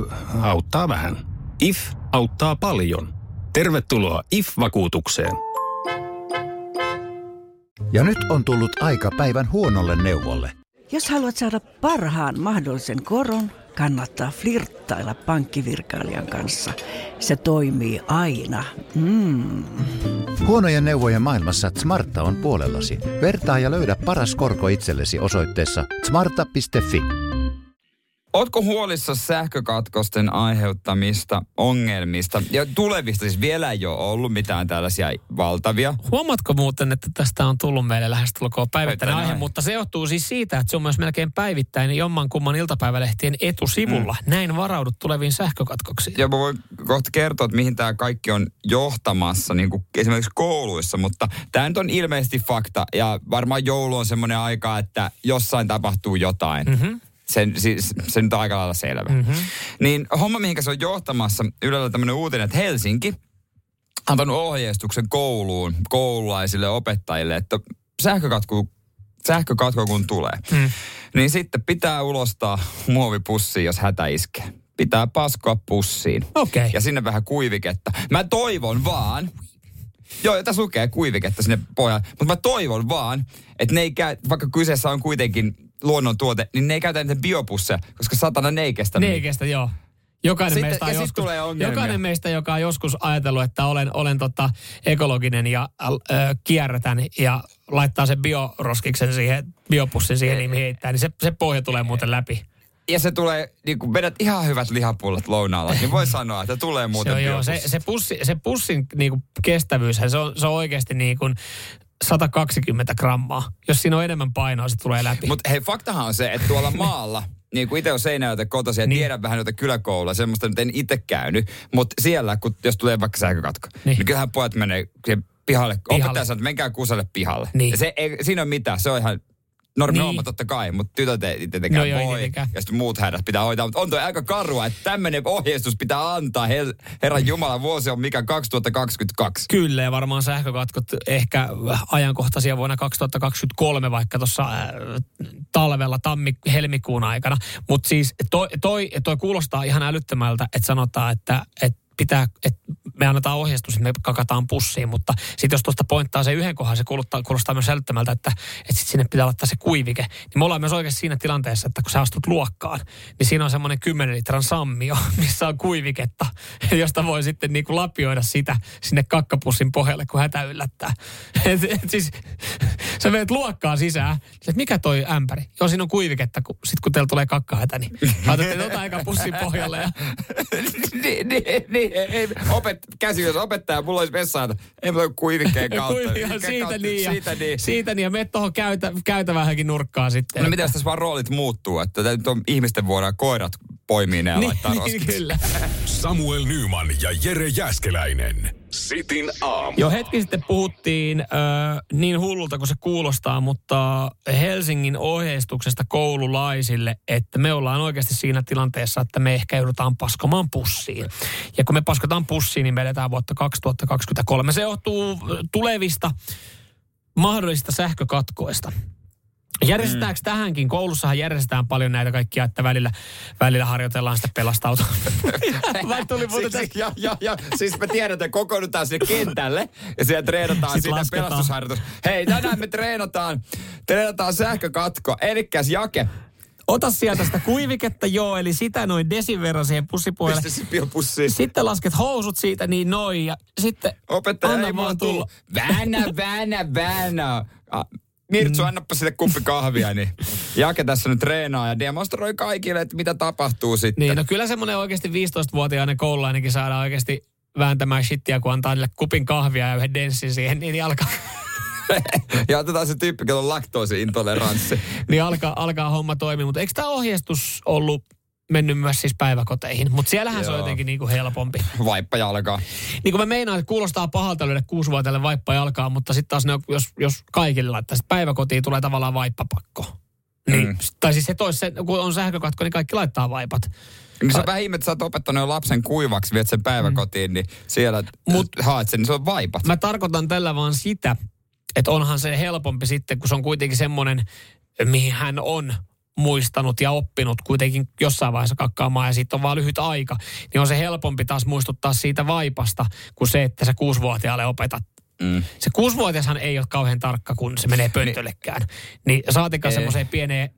auttaa vähän. IF auttaa paljon. Tervetuloa IF-vakuutukseen. Ja nyt on tullut aika päivän huonolle neuvolle. Jos haluat saada parhaan mahdollisen koron, kannattaa flirttailla pankkivirkailijan kanssa. Se toimii aina. Mm. Huonojen neuvojen maailmassa Smarta on puolellasi. Vertaa ja löydä paras korko itsellesi osoitteessa smarta.fi. Ootko huolissa sähkökatkosten aiheuttamista ongelmista ja tulevista? Siis vielä ei ole ollut mitään tällaisia valtavia. Huomaatko muuten, että tästä on tullut meille lähestulkoon päivittäinen Päivittäinen aihe, aihe. mutta se johtuu siis siitä, että se on myös melkein päivittäin jomman kumman iltapäivälehtien etusivulla. Mm. Näin varaudut tuleviin sähkökatkoksiin. Ja mä voin kohta kertoa, että mihin tämä kaikki on johtamassa, niin kuin esimerkiksi kouluissa, mutta tämä nyt on ilmeisesti fakta ja varmaan joulu on semmoinen aika, että jossain tapahtuu jotain. Mm-hmm. Sen, siis, se nyt on aika lailla selvä. Mm-hmm. Niin homma, mihinkä se on johtamassa, Ylellä tämmöinen uutinen, että Helsinki antanut ohjeistuksen kouluun, koululaisille, opettajille, että sähkökatku, sähkökatko kun tulee, mm. niin sitten pitää ulostaa muovipussiin, jos hätä iskee. Pitää paskoa pussiin. Okay. Ja sinne vähän kuiviketta. Mä toivon vaan, Joo, tässä lukee kuiviketta sinne pohjalle. Mutta mä toivon vaan, että ne ei käy, vaikka kyseessä on kuitenkin luonnontuote, niin ne ei käytä niitä biopusseja, koska satana ne ei kestä. Ne ei kestä, joo. Jokainen, Sitten- meistä on joskus, jokainen meistä, joka on joskus ajatellut, että olen, olen tota ekologinen ja äh, kierrätän ja laittaa sen bioroskiksen siihen, biopussin siihen, niin heittää, niin se, se pohja tulee muuten läpi. Ja se tulee, niin kun vedät ihan hyvät lihapullat lounaalla, niin voi sanoa, että tulee muuten Se, on, joo, se, se, pussi, se pussin niin kuin kestävyys, se on, se on oikeasti niin kuin 120 grammaa. Jos siinä on enemmän painoa, se tulee läpi. Mutta hei, faktahan on se, että tuolla maalla, niin kuin itse on Seinäjoelta kotoisin ja Niin. tiedän vähän noita kyläkouluja, semmoista nyt en itse käynyt, mutta siellä, kun, jos tulee vaikka sähkökatko, niin, Niin. kyllähän pojat menee pihalle. Pihalle. Opettaja sanoo, että menkää kusalle pihalle. Niin. Ja se ei, siinä on mitään, se on ihan normi Niin. niin. totta kai, mutta tytöt ei tietenkään No ei voi. tietenkään. Ja sitten muut hädät pitää hoitaa, mutta on toi aika karua, että tämmöinen ohjeistus pitää antaa, Herran Jumala, vuosi on mikä 2022. Kyllä, ja varmaan sähkökatkot ehkä ajankohtaisia vuonna 2023, vaikka tuossa äh, talvella tammi-helmikuun aikana. Mutta siis toi, toi, toi kuulostaa ihan älyttömältä, että sanotaan, että, että pitää, että me annetaan ohjeistus, että me kakataan pussiin, mutta sitten jos tuosta pointtaa se yhden kohdan, se kuulostaa, kuulostaa myös älyttömältä, että, että sit sinne pitää laittaa se kuivike. Niin me ollaan myös oikeasti siinä tilanteessa, että kun sä astut luokkaan, niin siinä on semmoinen 10 litran sammio, missä on kuiviketta, josta voi sitten niin kuin lapioida sitä sinne kakkapussin pohjalle, kun hätä yllättää. Et, et siis, sä menet luokkaan sisään, että mikä toi ämpäri? Joo, siinä on kuiviketta, kun, sit kun teillä tulee kakkahätä, niin ajattelin, että aika pussin pohjalle. Ja... niin, niin, niin, ei, opet, käsi, jos opettaja, mulla olisi vessaan, ei ole kuivikkeen kautta. Kuivikkeen siitä, kautta, niin, ja, siitä niin. siitä niin, ja menet tuohon käytä, käytävähänkin nurkkaan sitten. No miten tässä vaan roolit muuttuu, että nyt on ihmisten vuoroja koirat poimii ne ja Niin, laittaa niin, kyllä. Samuel Nyman ja Jere Jäskeläinen. Sitin aamu. Jo hetki sitten puhuttiin äh, niin hullulta kuin se kuulostaa, mutta Helsingin ohjeistuksesta koululaisille, että me ollaan oikeasti siinä tilanteessa, että me ehkä joudutaan paskomaan pussiin. Ja kun me paskotaan pussiin, niin me eletään vuotta 2023. Se johtuu tulevista mahdollisista sähkökatkoista. Järjestetäänkö mm. tähänkin? Koulussahan järjestetään paljon näitä kaikkia, että välillä, välillä harjoitellaan sitä pelastautua. Vai tuli muuten Siis, ja, ja, ja, siis me tiedetään, että kokoonnutaan sinne kentälle ja siellä treenataan Sit sitä lasketaan. pelastusharjoitus. Hei, tänään me treenataan, treenataan sähkökatko. Elikkäs Jake, Ota sieltä sitä kuiviketta, joo, eli sitä noin desin verran siihen pussipuolelle. pussiin. Sitten lasket housut siitä niin noin ja sitten Opettaja anna ei vaan tulla. tullut. Väännä, väännä. Ah, Mirtsu, Mm. annappa sille kuppi kahvia, niin Jake tässä nyt treenaa ja demonstroi kaikille, että mitä tapahtuu sitten. Niin, no kyllä semmoinen oikeasti 15-vuotiainen koululainenkin saadaan oikeasti vääntämään shittiä, kun antaa niille kupin kahvia ja yhden denssin siihen, niin alkaa, Ja otetaan se tyyppi, jolla on laktoosiintoleranssi. niin alkaa, alkaa homma toimia. Mutta eikö tämä ohjeistus ollut mennyt myös siis päiväkoteihin? Mutta siellähän se on Joo. jotenkin niinku helpompi. Vaippa jalkaa. Niin kuin mä meinaan, että kuulostaa pahalta löydä kuusivuotiaille vaippa jalkaa, mutta sitten taas ne, jos, jos kaikille laittaisi päiväkotiin, tulee tavallaan vaippapakko. Niin, Mm. Tai siis se toisi sen, kun on sähkökatko, niin kaikki laittaa vaipat. Niin se on vähän ihme, että sä oot opettanut jo lapsen kuivaksi, viet sen päiväkotiin, niin siellä Mut, haet sen, niin se on vaipat. Mä tarkoitan tällä vaan sitä, että onhan se helpompi sitten, kun se on kuitenkin semmoinen, mihin hän on muistanut ja oppinut kuitenkin jossain vaiheessa kakkaamaan ja siitä on vaan lyhyt aika, niin on se helpompi taas muistuttaa siitä vaipasta kuin se, että sä kuusivuotiaalle opetat. Mm. Se kuusivuotiashan ei ole kauhean tarkka, kun se menee pöntöllekään. Niin saatika Ei. semmoiseen pieneen,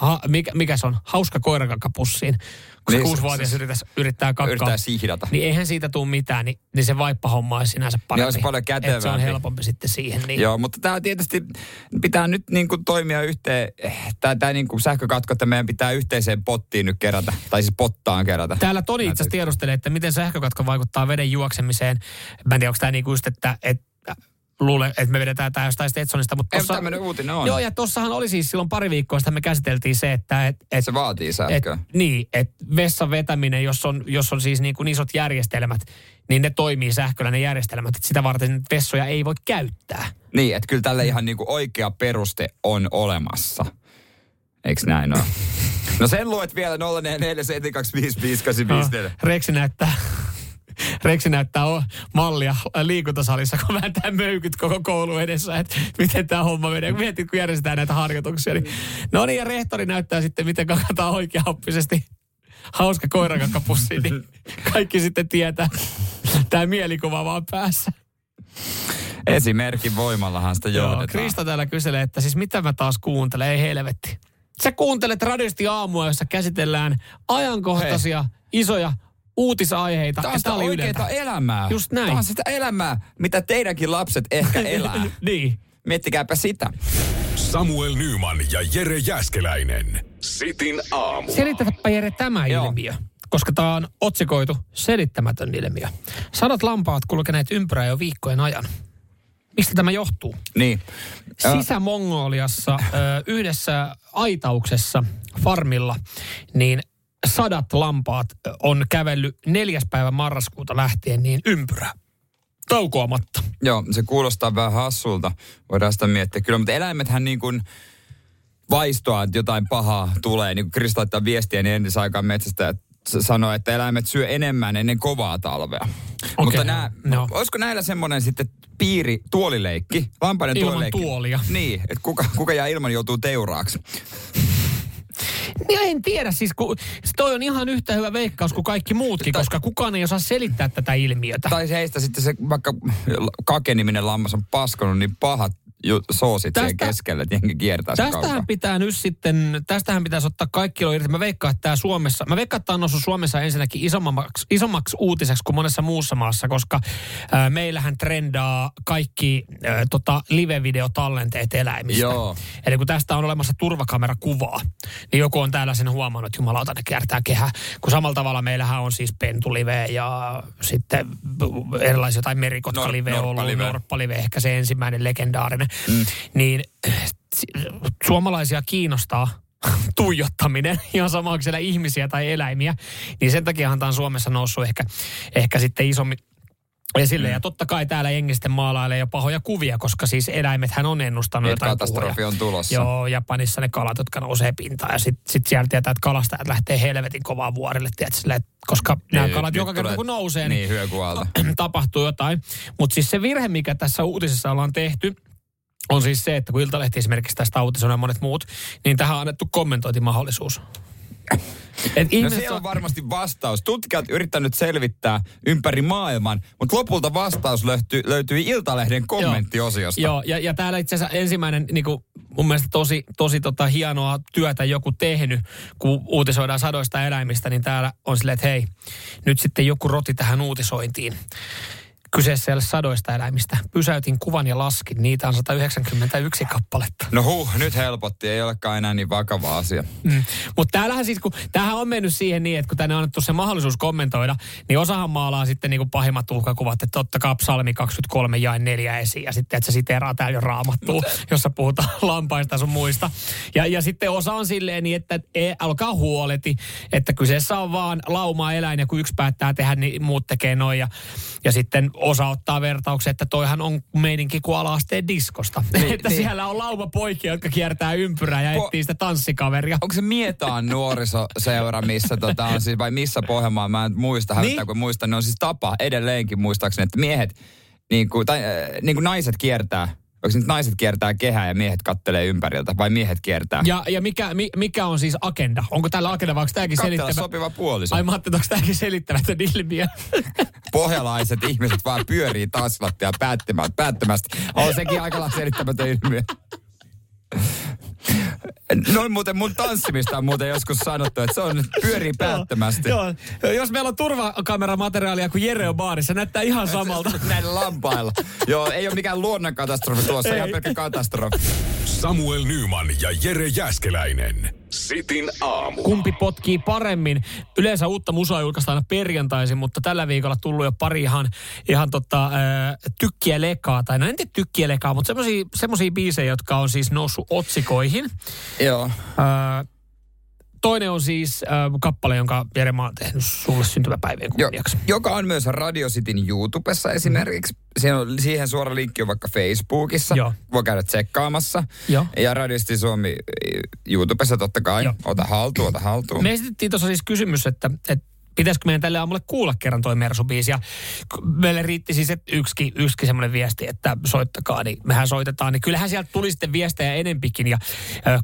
ha, mikä, mikä se on, hauska koirakakkapussiin. Kun se Niin, kuusivuotias se- yrittää, yrittää kakkaa. Yrittää sihdata. Niin eihän siitä tule mitään, niin, niin se vaippahomma olisi sinänsä parempi. olisi paljon Että se on kätevämpi. helpompi sitten siihen. Niin. Joo, mutta tämä tietysti pitää nyt niin kuin toimia yhteen, tämä, tämä niin kuin sähkökatko, että meidän pitää yhteiseen pottiin nyt kerätä, tai siis pottaan kerätä. Täällä Toni itse asiassa tiedustelee, että miten sähkökatko vaikuttaa veden juoksemiseen. Mä en tiedä, onko tämä niinku just, että, että luulen, että me vedetään tämä jostain Stetsonista. Mutta Ei, tossa, tämmöinen uutinen on. Joo, ja tossahan oli siis silloin pari viikkoa sitten me käsiteltiin se, että... Et, et, Se vaatii et, sähköä. niin, että vessan vetäminen, jos on, jos on siis niin kuin isot järjestelmät, niin ne toimii sähköllä ne järjestelmät. Että sitä varten vessoja ei voi käyttää. Niin, että kyllä tällä ihan niin kuin oikea peruste on olemassa. Eiks näin ole? No sen luet vielä 0447255854. No, Reksi näyttää, Reksi näyttää o- mallia liikuntasalissa, kun vääntää möykyt koko koulu edessä, että miten tämä homma menee. Mietit, kun järjestetään näitä harjoituksia. Niin. No niin, ja rehtori näyttää sitten, miten kakataan oikeaoppisesti hauska koirakakkapussi, niin kaikki sitten tietää. Tämä mielikuva vaan päässä. Esimerkin voimallahan sitä Joo, johdetaan. Krista täällä kyselee, että siis mitä mä taas kuuntelen, ei helvetti. Sä kuuntelet radiosti aamua, jossa käsitellään ajankohtaisia, isoja uutisaiheita. Tämä on sitä oikeaa elämää. Just näin. Tämä on sitä elämää, mitä teidänkin lapset ehkä elää. niin. Miettikääpä sitä. Samuel Nyman ja Jere Jäskeläinen. Sitin aamu. Selitäpä Jere tämä Joo. ilmiö, koska tämä on otsikoitu selittämätön ilmiö. Sadat lampaat kulkeneet ympyrää jo viikkojen ajan. Mistä tämä johtuu? Niin. Sisä-Mongoliassa yhdessä aitauksessa farmilla, niin sadat lampaat on kävellyt neljäs päivä marraskuuta lähtien niin ympyrää. Taukoamatta. Joo, se kuulostaa vähän hassulta. Voidaan sitä miettiä. Kyllä, mutta eläimethän niin kuin vaistoa, että jotain pahaa tulee. Niin kuin Krista laittaa viestiä, niin entisaikaan metsästä sanoo, että eläimet syö enemmän ennen kovaa talvea. Mutta nää, no. olisiko näillä semmoinen sitten piiri, tuolileikki, lampaiden Ilman tuolileikki? tuolia. Niin, että kuka, kuka jää ilman joutuu teuraaksi. Niin en tiedä, siis kun, toi on ihan yhtä hyvä veikkaus kuin kaikki muutkin, koska kukaan ei osaa selittää tätä ilmiötä. Tai heistä sitten se vaikka kakeniminen lammas on paskonut niin pahat ju, soosit tästä, siihen keskelle, että jengi kiertää Tästähän pitää nyt sitten, tästähän pitäisi ottaa kaikki irti. Mä veikkaan, että tämä Suomessa, mä veikkaan, että tämä on noussut Suomessa ensinnäkin isommaksi, isommaksi uutiseksi kuin monessa muussa maassa, koska ää, meillähän trendaa kaikki ää, tota, live-videotallenteet eläimistä. Joo. Eli kun tästä on olemassa turvakamerakuvaa, niin joku on täällä sen huomannut, että jumalauta ne kiertää kehää. Kun samalla tavalla meillähän on siis pentulive ja sitten erilaisia jotain merikotkalive Nor- ollut, norppalive, ehkä se ensimmäinen legendaarinen. Mm. Niin suomalaisia kiinnostaa tuijottaminen, ihan sama onko siellä ihmisiä tai eläimiä, niin sen takiahan tämä on Suomessa noussut ehkä, ehkä sitten isommin esille. Mm. Ja totta kai täällä jengi sitten maalailee jo pahoja kuvia, koska siis eläimethän on ennustanut jotain katastrofi puhuja. on tulossa. Joo, Japanissa ne kalat, jotka nousee pintaan. Ja sitten sit sieltä tietää, että kalastajat lähtee helvetin kovaa vuorille, tiedätkö, sille, koska niin, nämä kalat joka kerta kun nousee, niin, niin tapahtuu jotain. Mutta siis se virhe, mikä tässä uutisessa ollaan tehty, on siis se, että kun Iltalehti esimerkiksi tästä uutisoi ja monet muut, niin tähän on annettu kommentointimahdollisuus. Et no se on varmasti vastaus. Tutkijat yrittänyt selvittää ympäri maailman, mutta lopulta vastaus löytyi, löytyi Iltalehden kommenttiosiosta. Joo, ja, ja täällä itse asiassa ensimmäinen niin kuin, mun mielestä tosi, tosi tota, hienoa työtä joku tehnyt, kun uutisoidaan sadoista eläimistä, niin täällä on silleen, että hei, nyt sitten joku roti tähän uutisointiin. Kyseessä ei ole sadoista eläimistä. Pysäytin kuvan ja laskin. Niitä on 191 kappaletta. No huh, nyt helpotti. Ei olekaan enää niin vakava asia. Mm. Mutta täällähän siis, kun tämähän on mennyt siihen niin, että kun tänne on annettu se mahdollisuus kommentoida, niin osahan maalaa sitten niin kuin pahimmat uhkakuvat, että ottakaa psalmi 23 jain neljä esiin. Ja sitten, että se siteeraa täällä jo raamattua, jossa puhutaan lampaista sun muista. Ja, ja sitten osa on silleen niin, että e, alkaa huoleti, että kyseessä on vaan lauma eläin ja kun yksi päättää tehdä, niin muut tekee noin. Ja, ja sitten osa ottaa vertauksen, että toihan on meininki kuin ala-asteen diskosta. Niin, että niin. siellä on lauma poikia, jotka kiertää ympyrää ja po- etsii sitä tanssikaveria. Onko se Mietaan nuorisoseura, missä tota on siis, vai missä Pohjanmaa, mä en muista, niin? kun muistan, ne on siis tapa edelleenkin muistaakseni, että miehet, niin kuin, tai, äh, niin kuin naiset kiertää Onko nyt naiset kiertää kehää ja miehet kattelee ympäriltä vai miehet kiertää? Ja, ja mikä, mi, mikä on siis agenda? Onko tällä agenda vai onko tämäkin selittävä? sopiva puoliso. Ai mä ajattelin, onko tämäkin selittämätön ilmiö? Pohjalaiset ihmiset vaan pyörii tasvattia päättömästi. On sekin aika selittämätön ilmiö. Noin muuten mun tanssimista on muuten joskus sanottu, että se on pyörii päättömästi. Joo, joo. Jos meillä on turvakameramateriaalia kuin Jere on baarissa, näyttää ihan samalta. Näillä lampailla. Joo, ei ole mikään luonnonkatastrofi tuossa, ei. ihan pelkkä katastrofi. Samuel Nyman ja Jere Jäskeläinen. Sitin aamu. Kumpi potkii paremmin? Yleensä uutta musaa julkaistaan aina perjantaisin, mutta tällä viikolla tullut jo pari ihan, ihan tota, äh, tykkiä lekaa. Tai no en tiedä tykkiä lekaa, mutta semmoisia biisejä, jotka on siis noussut otsikoihin. Joo. Äh, Toinen on siis äh, kappale, jonka Jere mä oon tehnyt sulle syntymäpäivien kunniaksi. Jo, joka on myös Radio Cityn YouTubessa esimerkiksi. Mm. Siihen, on, siihen suora linkki on vaikka Facebookissa. Joo. Voi käydä tsekkaamassa. Joo. Ja Radio City Suomi äh, YouTubessa totta kai. Joo. Ota haltuun, ota haltuun. Me esitettiin tuossa siis kysymys, että, että pitäisikö meidän tälle aamulle kuulla kerran toi Mersu-biisi. Ja meille riitti siis että yksi, yksi semmoinen viesti, että soittakaa, niin mehän soitetaan. Niin kyllähän sieltä tuli sitten viestejä enempikin. Ja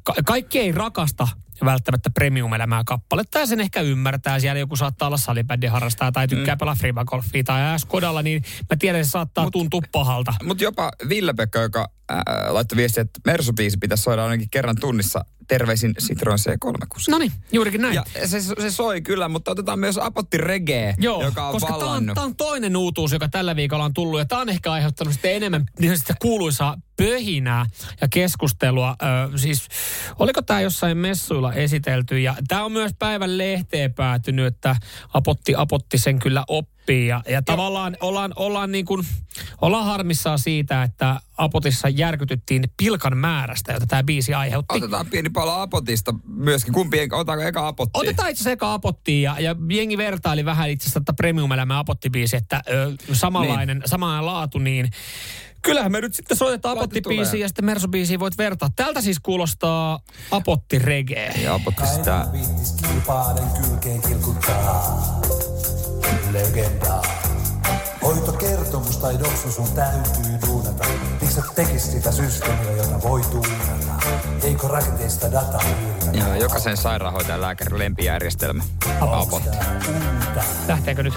ka- kaikki ei rakasta välttämättä premium-elämää kappaletta ja sen ehkä ymmärtää. Siellä joku saattaa olla salibändin harrastaa tai tykkää mm. pelaa freebagolfia tai Skodalla, niin mä tiedän, että se saattaa mut, tuntua pahalta. Mutta jopa Ville-Pekka, joka äh, laittoi viestiä, että Mersu-biisi pitäisi soida ainakin kerran tunnissa terveisin Citroen C3. No niin, juurikin näin. Ja se, se soi kyllä, mutta otetaan myös Apotti Reggae, Joo, joka on koska. Tämä on, on toinen uutuus, joka tällä viikolla on tullut, ja tämä on ehkä aiheuttanut sitten enemmän niin sitä kuuluisaa pöhinää ja keskustelua. Ö, siis, oliko tämä jossain messuilla esitelty, ja tämä on myös päivän lehteen päätynyt, että Apotti, Apotti sen kyllä oppii, ja, ja tavallaan ollaan, ollaan, niin kuin, ollaan harmissaan siitä, että Apotissa järkytyttiin pilkan määrästä, jota tämä biisi aiheutti. Otetaan pieni pala Apotista myöskin. Kumpi, otetaanko eka Apotti? Otetaan itse asiassa eka Apotti ja, ja jengi vertaili vähän itse asiassa tätä Premium-elämä Apotti-biisi, että ö, samanlainen, niin. samanlainen laatu, niin Kyllähän me nyt sitten soitetaan Apotti-biisiä ja sitten Mersu-biisiä voit vertaa. Tältä siis kuulostaa Apotti reggae. Ja Apotti sitä... kylkeen kilkuttaa. Legendaa. Hoitokertomus tai doksu sun täytyy duunata. Miksi sä tekis sitä systeemiä, jota voi tuunata? Eikö rakenteista dataa? Joo, jokaisen sairaanhoitajan lääkärin lempijärjestelmä. Apotti. Lähteekö nyt?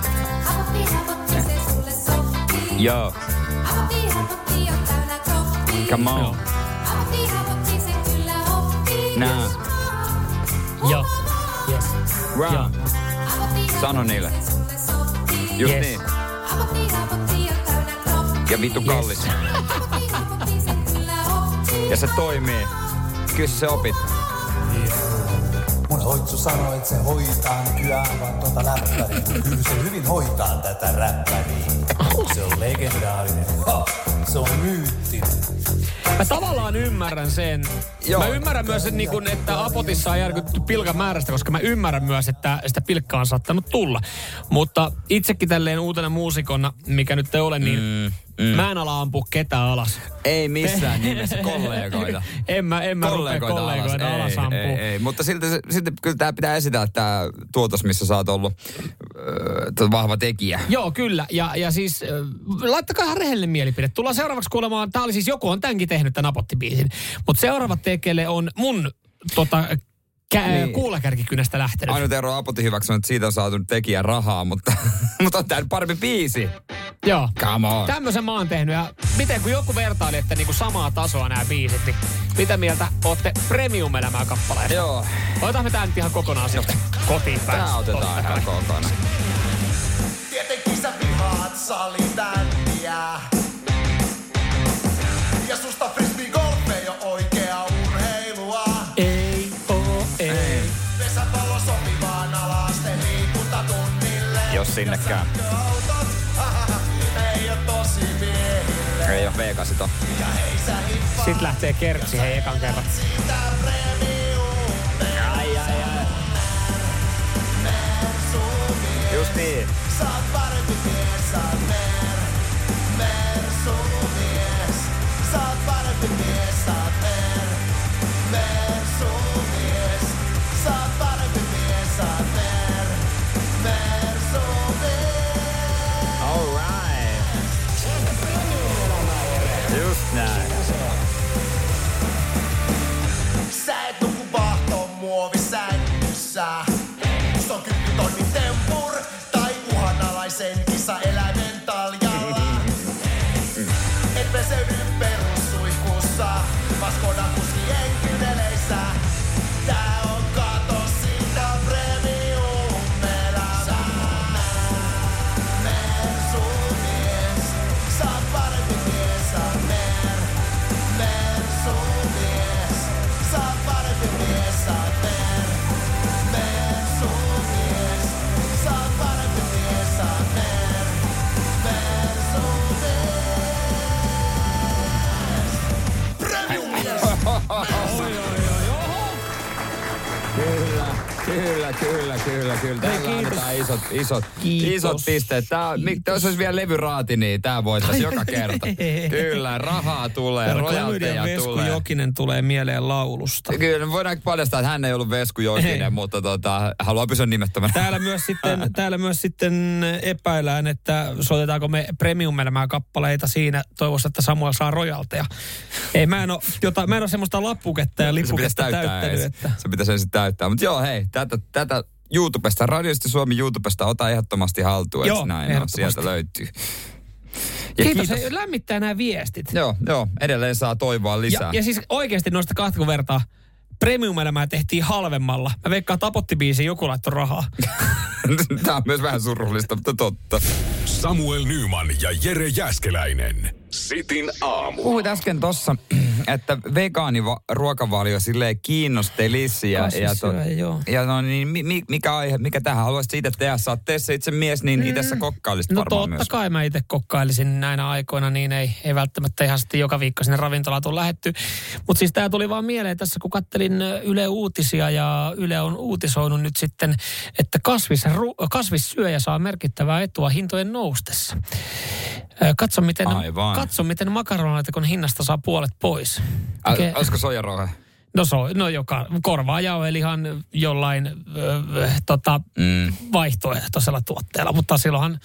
Joo. Come on. Nää. Joo. Yes. Wow. Sano niille. Just Yes. niin. Ja vittu kallis. ja se toimii. Kyllä se opit. Mun hoitsu sanoi, että se hoitaa nykyään vaan tuota läppäriä. Kyllä se hyvin hoitaa tätä räppäriä. Se on legendaarinen. Ha, se on myyttinen. Mä tavallaan ymmärrän sen. Joo, mä ymmärrän myös, että, niin kun, että Apotissa on järkytty pilkan määrästä, koska mä ymmärrän myös, että sitä pilkkaa on saattanut tulla. Mutta itsekin tälleen uutena muusikonna, mikä nyt ei ole, niin mm, mm. mä en ala ampua ketään alas. Ei missään nimessä kollegoita. en mä, en mä rupea kollegoita alas, alas ampua. Ei, ei, mutta silti, silti kyllä tämä pitää esitellä tämä tuotos, missä sä oot ollut öö, vahva tekijä. Joo, kyllä. Ja, ja siis äh, laittakaa ihan rehellinen mielipide. Tullaan seuraavaksi kuulemaan, tämä oli siis joku on tämänkin tehnyt tämän Apottibiisin. Mutta seuraava tekele on mun tota, kä- Niin. niin. kuulakärkikynästä lähtenyt. Ainut ero Apotin hyväksynyt, että siitä on saatu tekijä rahaa, mutta, mutta on tämä parempi biisi. Joo. Come on. Tämmöisen mä oon tehnyt ja miten kun joku vertaili, että niinku samaa tasoa nämä biisit, niin mitä mieltä ootte premium-elämää kappaleesta? Joo. Otetaan me tää nyt ihan kokonaan sitten kotiin päästä. Tää otetaan ihan kokonaan. Tietenkin sä vihaat. Ja sinnekään. Ei ole Vegas on. Sitten lähtee kertsi hei ekan kerran. Ai, ai, ai. Just niin. Sä oot parempi mies, sä oot isot, isot, Kiitos. isot pisteet. Tää, on- mi- jos olisi vielä levyraati, niin tää voitaisiin joka kerta. Kyllä, rahaa tulee, rojalteja Vesku tulee. Jokinen tulee mieleen laulusta. Kyllä, voidaan paljastaa, että hän ei ollut Vesku Jokinen, mutta tota, haluaa pysyä nimettömänä. Täällä myös, sitten, täällä myös sitten epäillään, että soitetaanko me premium kappaleita siinä toivossa, että Samuel saa rojalteja. Ei, mä en ole, jota, mä en ole semmoista lappuketta ja lippuketta täyttää täyttänyt. Että... Se pitäisi ensin täyttää. Mutta joo, hei, tätä, tätä YouTubesta, Radiosti Suomi YouTubesta, ota ehdottomasti haltuun, Joo, että näin on, sieltä löytyy. Ja Kiitos, kiitos. lämmittää nämä viestit. Joo, joo, edelleen saa toivoa lisää. Ja, ja siis oikeasti noista kahta vertaa, premium-elämää tehtiin halvemmalla. Mä veikkaan tapottibiisiin joku laittoi rahaa. Tämä on myös vähän surullista, mutta totta. Samuel Nyman ja Jere Jäskeläinen. Sitin aamu. Puhuit äsken tossa, että vegaaniruokavalio silleen kiinnostelisi. Ja, ja, to, Kasvissyöjä, joo. ja no niin, mi, mi- mikä aihe, mikä tähän haluaisit itse tehdä? Sä oot teissä itse mies, niin mm. itse sä kokkailisit No varmaan totta myös. kai mä itse kokkailisin näinä aikoina, niin ei, ei välttämättä ihan sitten joka viikko sinne ravintolaan tule lähetty. Mutta siis tämä tuli vaan mieleen tässä, kun kattelin Yle Uutisia ja Yle on uutisoinut nyt sitten, että kasvisru- kasvissyöjä saa merkittävää etua hintojen noustessa. Katso miten, Aivan. katso, miten makaronilaatikon hinnasta saa puolet pois. Ä, Mikä- olisiko soijarohe? No, so, no joka, korvaa jauhelihan jollain ö, tota, Mm. vaihtoehtoisella tuotteella, mutta silloinhan,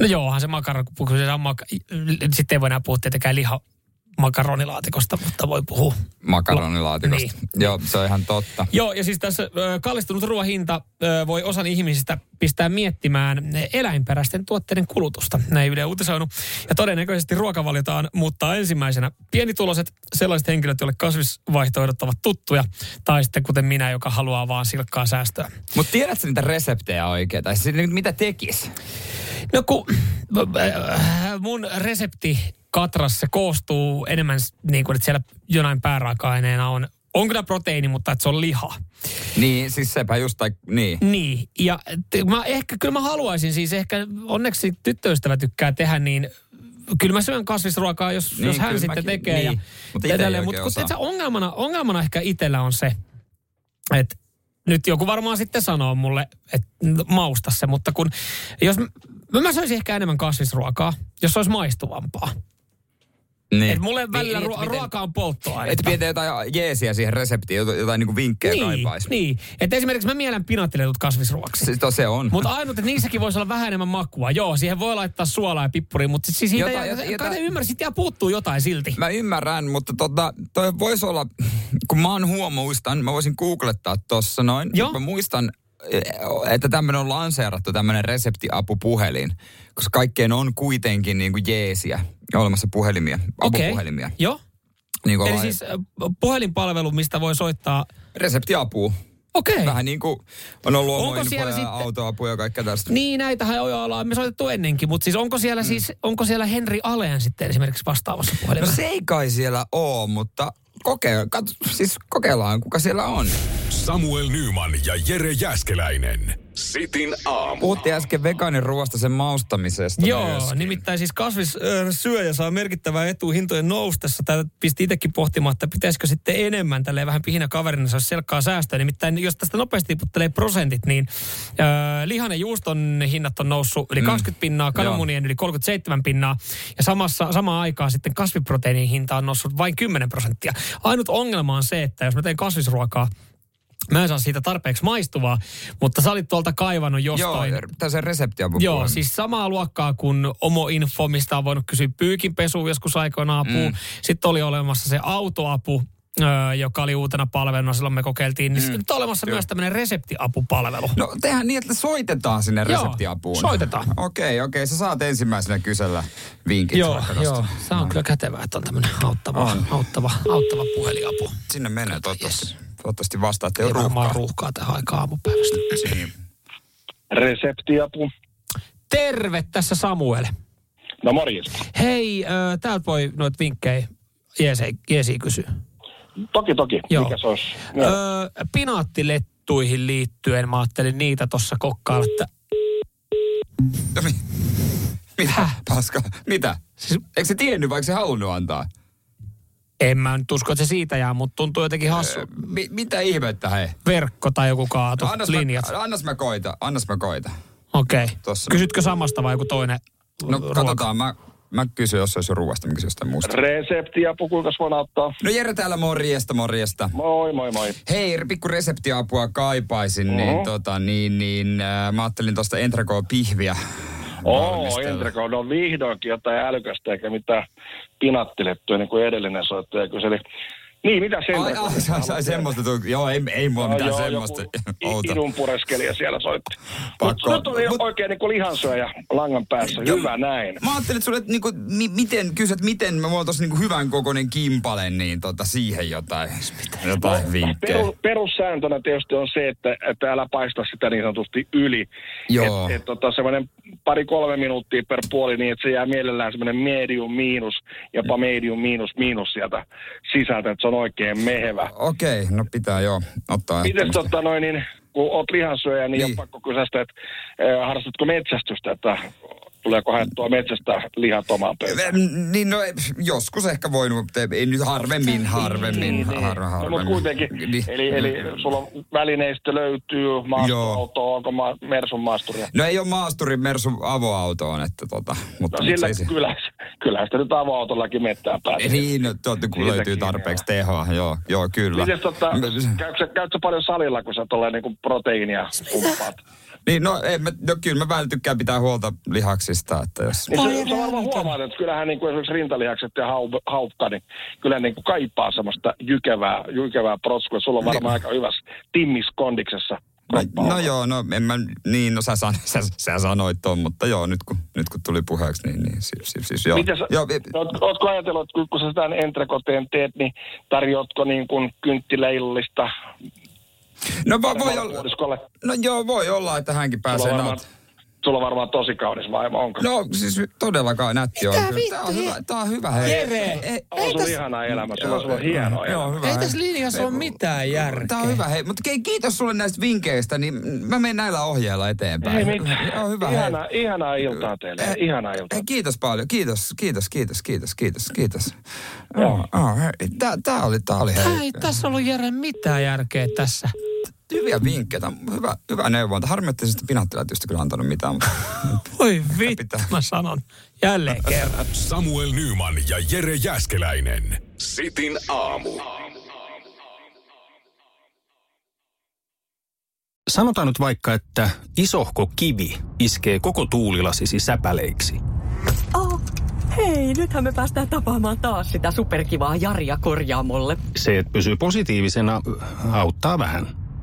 no joohan se makaron, kun se on maka, sitten ei voi enää puhua tietenkään liha, makaronilaatikosta, mutta voi puhua. Makaronilaatikosta. Niin. Joo, se on ihan totta. Joo, ja siis tässä kallistunut ruoan hinta ö, voi osan ihmisistä pistää miettimään eläinperäisten tuotteiden kulutusta. Näin Yle uutisoinut. Ja todennäköisesti ruokavaliotaan muuttaa ensimmäisenä pienituloiset, sellaiset henkilöt, joille kasvisvaihtoehdot ovat tuttuja, tai sitten kuten minä, joka haluaa vaan silkkaa säästöä. Mutta tiedätkö niitä reseptejä oikein? Tai siis mitä tekis? No kun mun resepti Katras se koostuu enemmän niin kuin, että siellä jonain pääraaka-aineena on, on kyllä proteiini, mutta että se on liha. Niin, siis sepä just, tai niin. Niin, ja t- mä ehkä, kyllä mä haluaisin siis ehkä, onneksi tyttöystävä tykkää tehdä, niin kyllä mä syön kasvisruokaa, jos, Niin, jos hän sitten mäkin- tekee. niin. Ja Mut ite ei edelleen. Mutta kun tiedätkö, ongelmana, ongelmana ehkä itsellä on se, että nyt joku varmaan sitten sanoo mulle, että mausta se, mutta kun jos mä, mä söisin ehkä enemmän kasvisruokaa, jos se olisi maistuvampaa. Niin. Et mulle välillä Niin, ruo- et miten- ruoka on polttoainetta. Että pidetään jotain jeesiä siihen reseptiin, jotain, jotain niinku vinkkejä niin, kaipaisi. niin. Että esimerkiksi mä mielen pinattiletut kasvisruoksi. Se, to, se on. Mutta ainut, että niissäkin voisi olla vähän enemmän makua. Joo, siihen voi laittaa suolaa ja pippuria, mutta siis siitä Jota- jota, jota- jota, jota- kai jää puuttuu jotain silti. Mä ymmärrän, mutta tota, toi voisi olla, kun mä oon huo, muistan, mä voisin googlettaa tossa noin. Joo. Mä muistan, että tämmöinen on lanseerattu tämmöinen reseptiapupuhelin, koska kaikkeen on kuitenkin niin kuin jeesiä olemassa puhelimia, apupuhelimia. Joo. Niin kuin Eli siis puhelinpalvelu, mistä voi soittaa. Reseptiapua. Okei. Vähän niin kuin on ollut Onko siellä ja sitten- autoapuja ja kaikkea tästä. Niin, näitähän on- ollaan me soitettu ennenkin, mutta siis onko siellä, mm. siis, onko siellä Henri Aleen sitten esimerkiksi vastaavassa No puhelimessa? se ei kai siellä oo, mutta kokeil, katso, siis kokeillaan, kuka siellä on. Samuel Nyman ja Jere Jäskeläinen. Sitin aamu. Puhuttiin äsken vegaanin ruoasta sen maustamisesta. Joo, myöskin. nimittäin siis kasvissyöjä saa merkittävää etua hintojen noustessa. Tätä pisti itsekin pohtimaan, että pitäisikö sitten enemmän tälleen vähän pihinä kaverina saisi selkkaa säästöä. Nimittäin jos tästä nopeasti tiputtelee prosentit, niin äh, lihan ja juuston hinnat on noussut yli 20 pinnaa, kananmunien yli 37 pinnaa. Ja samassa, samaan aikaan sitten kasviproteiinin hinta on noussut vain 10 prosenttia. Ainut ongelma on se, että jos mä teen kasvisruokaa, Mä en saa siitä tarpeeksi maistuvaa, mutta sä olit tuolta kaivannut jostain. Joo, tässä reseptiapu. Joo, siis samaa luokkaa kuin Omo Info, mistä on voinut kysyä pyykinpesu joskus aikoinaan apua. Mm. Sitten oli olemassa se autoapu, öö, joka oli uutena palveluna, silloin me kokeiltiin. Niin mm. Nyt on olemassa Joo. myös tämmöinen reseptiapupalvelu. No tehdään niin, että soitetaan sinne Joo, reseptiapuun. soitetaan. Okei, okei. Sä saat ensimmäisenä kysellä vinkit Joo, joo. Se on kyllä kätevää, että on tämmöinen auttava, On. auttava, auttava puheliapu. Sinne menee toivottavasti. Toivottavasti vastaa, että ei Ei ole varmaan ruuhkaa. ruuhkaa tähän aikaan aamupäivästä. Niin. Reseptiapu. Terve, tässä Samuel. No morjesta. Hei, ö, täältä voi noita vinkkejä jeesi, jeesi kysyä. Toki, toki. Joo. Mikä se olisi? Öö, pinaattilettuihin liittyen mä ajattelin niitä tuossa kokkailla, että No mi- Mitä, Paska? Mitä? Siis, eikö se tiennyt, vaikka se halunnut antaa? En mä nyt usko, että se siitä jää, mutta tuntuu jotenkin hassu. Öö, mi- mitä ihmettä, hei? Verkko tai joku kaatu, No, annas, linjat. mä, annas mä koita, annas mä koita. Okei. Okay. Tossa. Kysytkö samasta vai joku toinen No ruoka? katsotaan, mä, mä kysyn, jos se olisi ruoasta, mä kysyn jostain muusta. Reseptiapu, kuinka voin auttaa? No Jere täällä, morjesta, morjesta. Moi, moi, moi. Hei, pikku reseptiapua kaipaisin, Mhm. niin, tota, niin, niin äh, mä ajattelin tuosta Entrecoa pihviä Oo. Entreko, no vihdoinkin jotain älykästä eikä mitään pinattilettuja niin kuin edellinen soittaja kyseli. Niin, mitä sen? Ai, ai, sai, sai semmoista, tuu- joo, ei, ei mulla mitään semmoista. Outo. Idun pureskelija siellä soitti. Pakko. Mutta nyt oli oikein niin kuin lihansyöjä langan päässä. Joo. Hyvä näin. Mä ajattelin, että sulle, että niinku, mi, miten, kysyt, miten me voitaisiin niinku hyvän kokoinen kimpale, niin tota, siihen jotain, jotain vinkkejä. Perus, perussääntönä tietysti on se, että, että älä paista sitä niin sanotusti yli. Joo. Et, et, tota, semmoinen pari-kolme minuuttia per puoli niin, että se jää mielellään semmoinen medium miinus, jopa medium miinus miinus sieltä sisältä, että se on oikein mehevä. Okei, no pitää joo ottaa. Miten tota noin, niin, kun oot lihansyöjä, niin, niin. on pakko kysyä sitä, että eh, harrastatko metsästystä, että tuleeko haettua metsästä lihat omaan pöytään? Niin no, joskus ehkä voinut, mutta ei nyt harvemmin, harvemmin, har, No, mutta harvemmin. kuitenkin, Niin. eli, eli sulla on välineistö löytyy, maastoauto, onko ma- Mersun maasturia? No ei ole maasturi Mersu avoautoon, että tota, mutta No sillä se kyllä, kyllähän sitä nyt avoautollakin mettään pääsee. Niin, no, totta, kun Siitäkin, löytyy tarpeeksi tehoa, joo, joo, kyllä. Miten tota, käytkö, sä- käytkö sä paljon salilla, kun sä tuolla niinku proteiinia pumppaat? Niin, no, ei, mä, no kyllä mä vähän tykkään pitää huolta lihaksista, että jos... Niin se, se varmaan huomaat, että kyllähän niin kuin esimerkiksi rintalihakset ja hau, haukka, niin kyllä niin kuin kaipaa semmoista jykevää, jykevää protskua. Sulla on varmaan aika hyvässä timmiskondiksessa. No, no joo, no en mä, niin, no sä, san, sä, sä sanoit ton, mutta joo, nyt kun, nyt kun tuli puheeksi, niin, niin siis, siis, siis joo. Miten sä, joo, oot, ootko ajatellut, että kun sä sitä entrekoteen teet, niin tarjoatko niin kuin kynttiläillistä No voi, voi olla. No joo, voi olla, että hänkin pääsee varmaan, Sulla on varmaan tosi kaunis vaimo, onko? No siis todellakaan nätti on. Tää on hyvä, tää on hyvä hei. Jere, ei, on sulla ihana elämä, sulla on, sulla on hieno elämä. Joo, hyvä, Ei hei. tässä linjassa ole mitään järkeä. Tää on hyvä, hei. Mutta ke- kiitos sulle näistä vinkkeistä, niin mä menen näillä ohjeilla eteenpäin. Ei mitään. Joo, hyvä, Ihana, ihanaa iltaa teille. Eh, Ihanaa iltaa. Hei, kiitos paljon. Kiitos, kiitos, kiitos, kiitos, kiitos, kiitos. Joo. Oh, hei. Tää, tää oli, tää oli hei. Ei tässä ollut Jere mitään järkeä tässä. Hyviä vinkkejä. On Hyvä, hyvä neuvonta. Harmi, että sitä pinaattilätystä kyllä antanut mitään. Voi vittu, mä sanon jälleen kerran. Samuel Nyman ja Jere Jäskeläinen. Sitin aamu. Sanotaan nyt vaikka, että isohko kivi iskee koko tuulilasisi säpäleiksi. Oh, hei, nythän me päästään tapaamaan taas sitä superkivaa Jaria korjaamolle. Se, että pysyy positiivisena, auttaa vähän.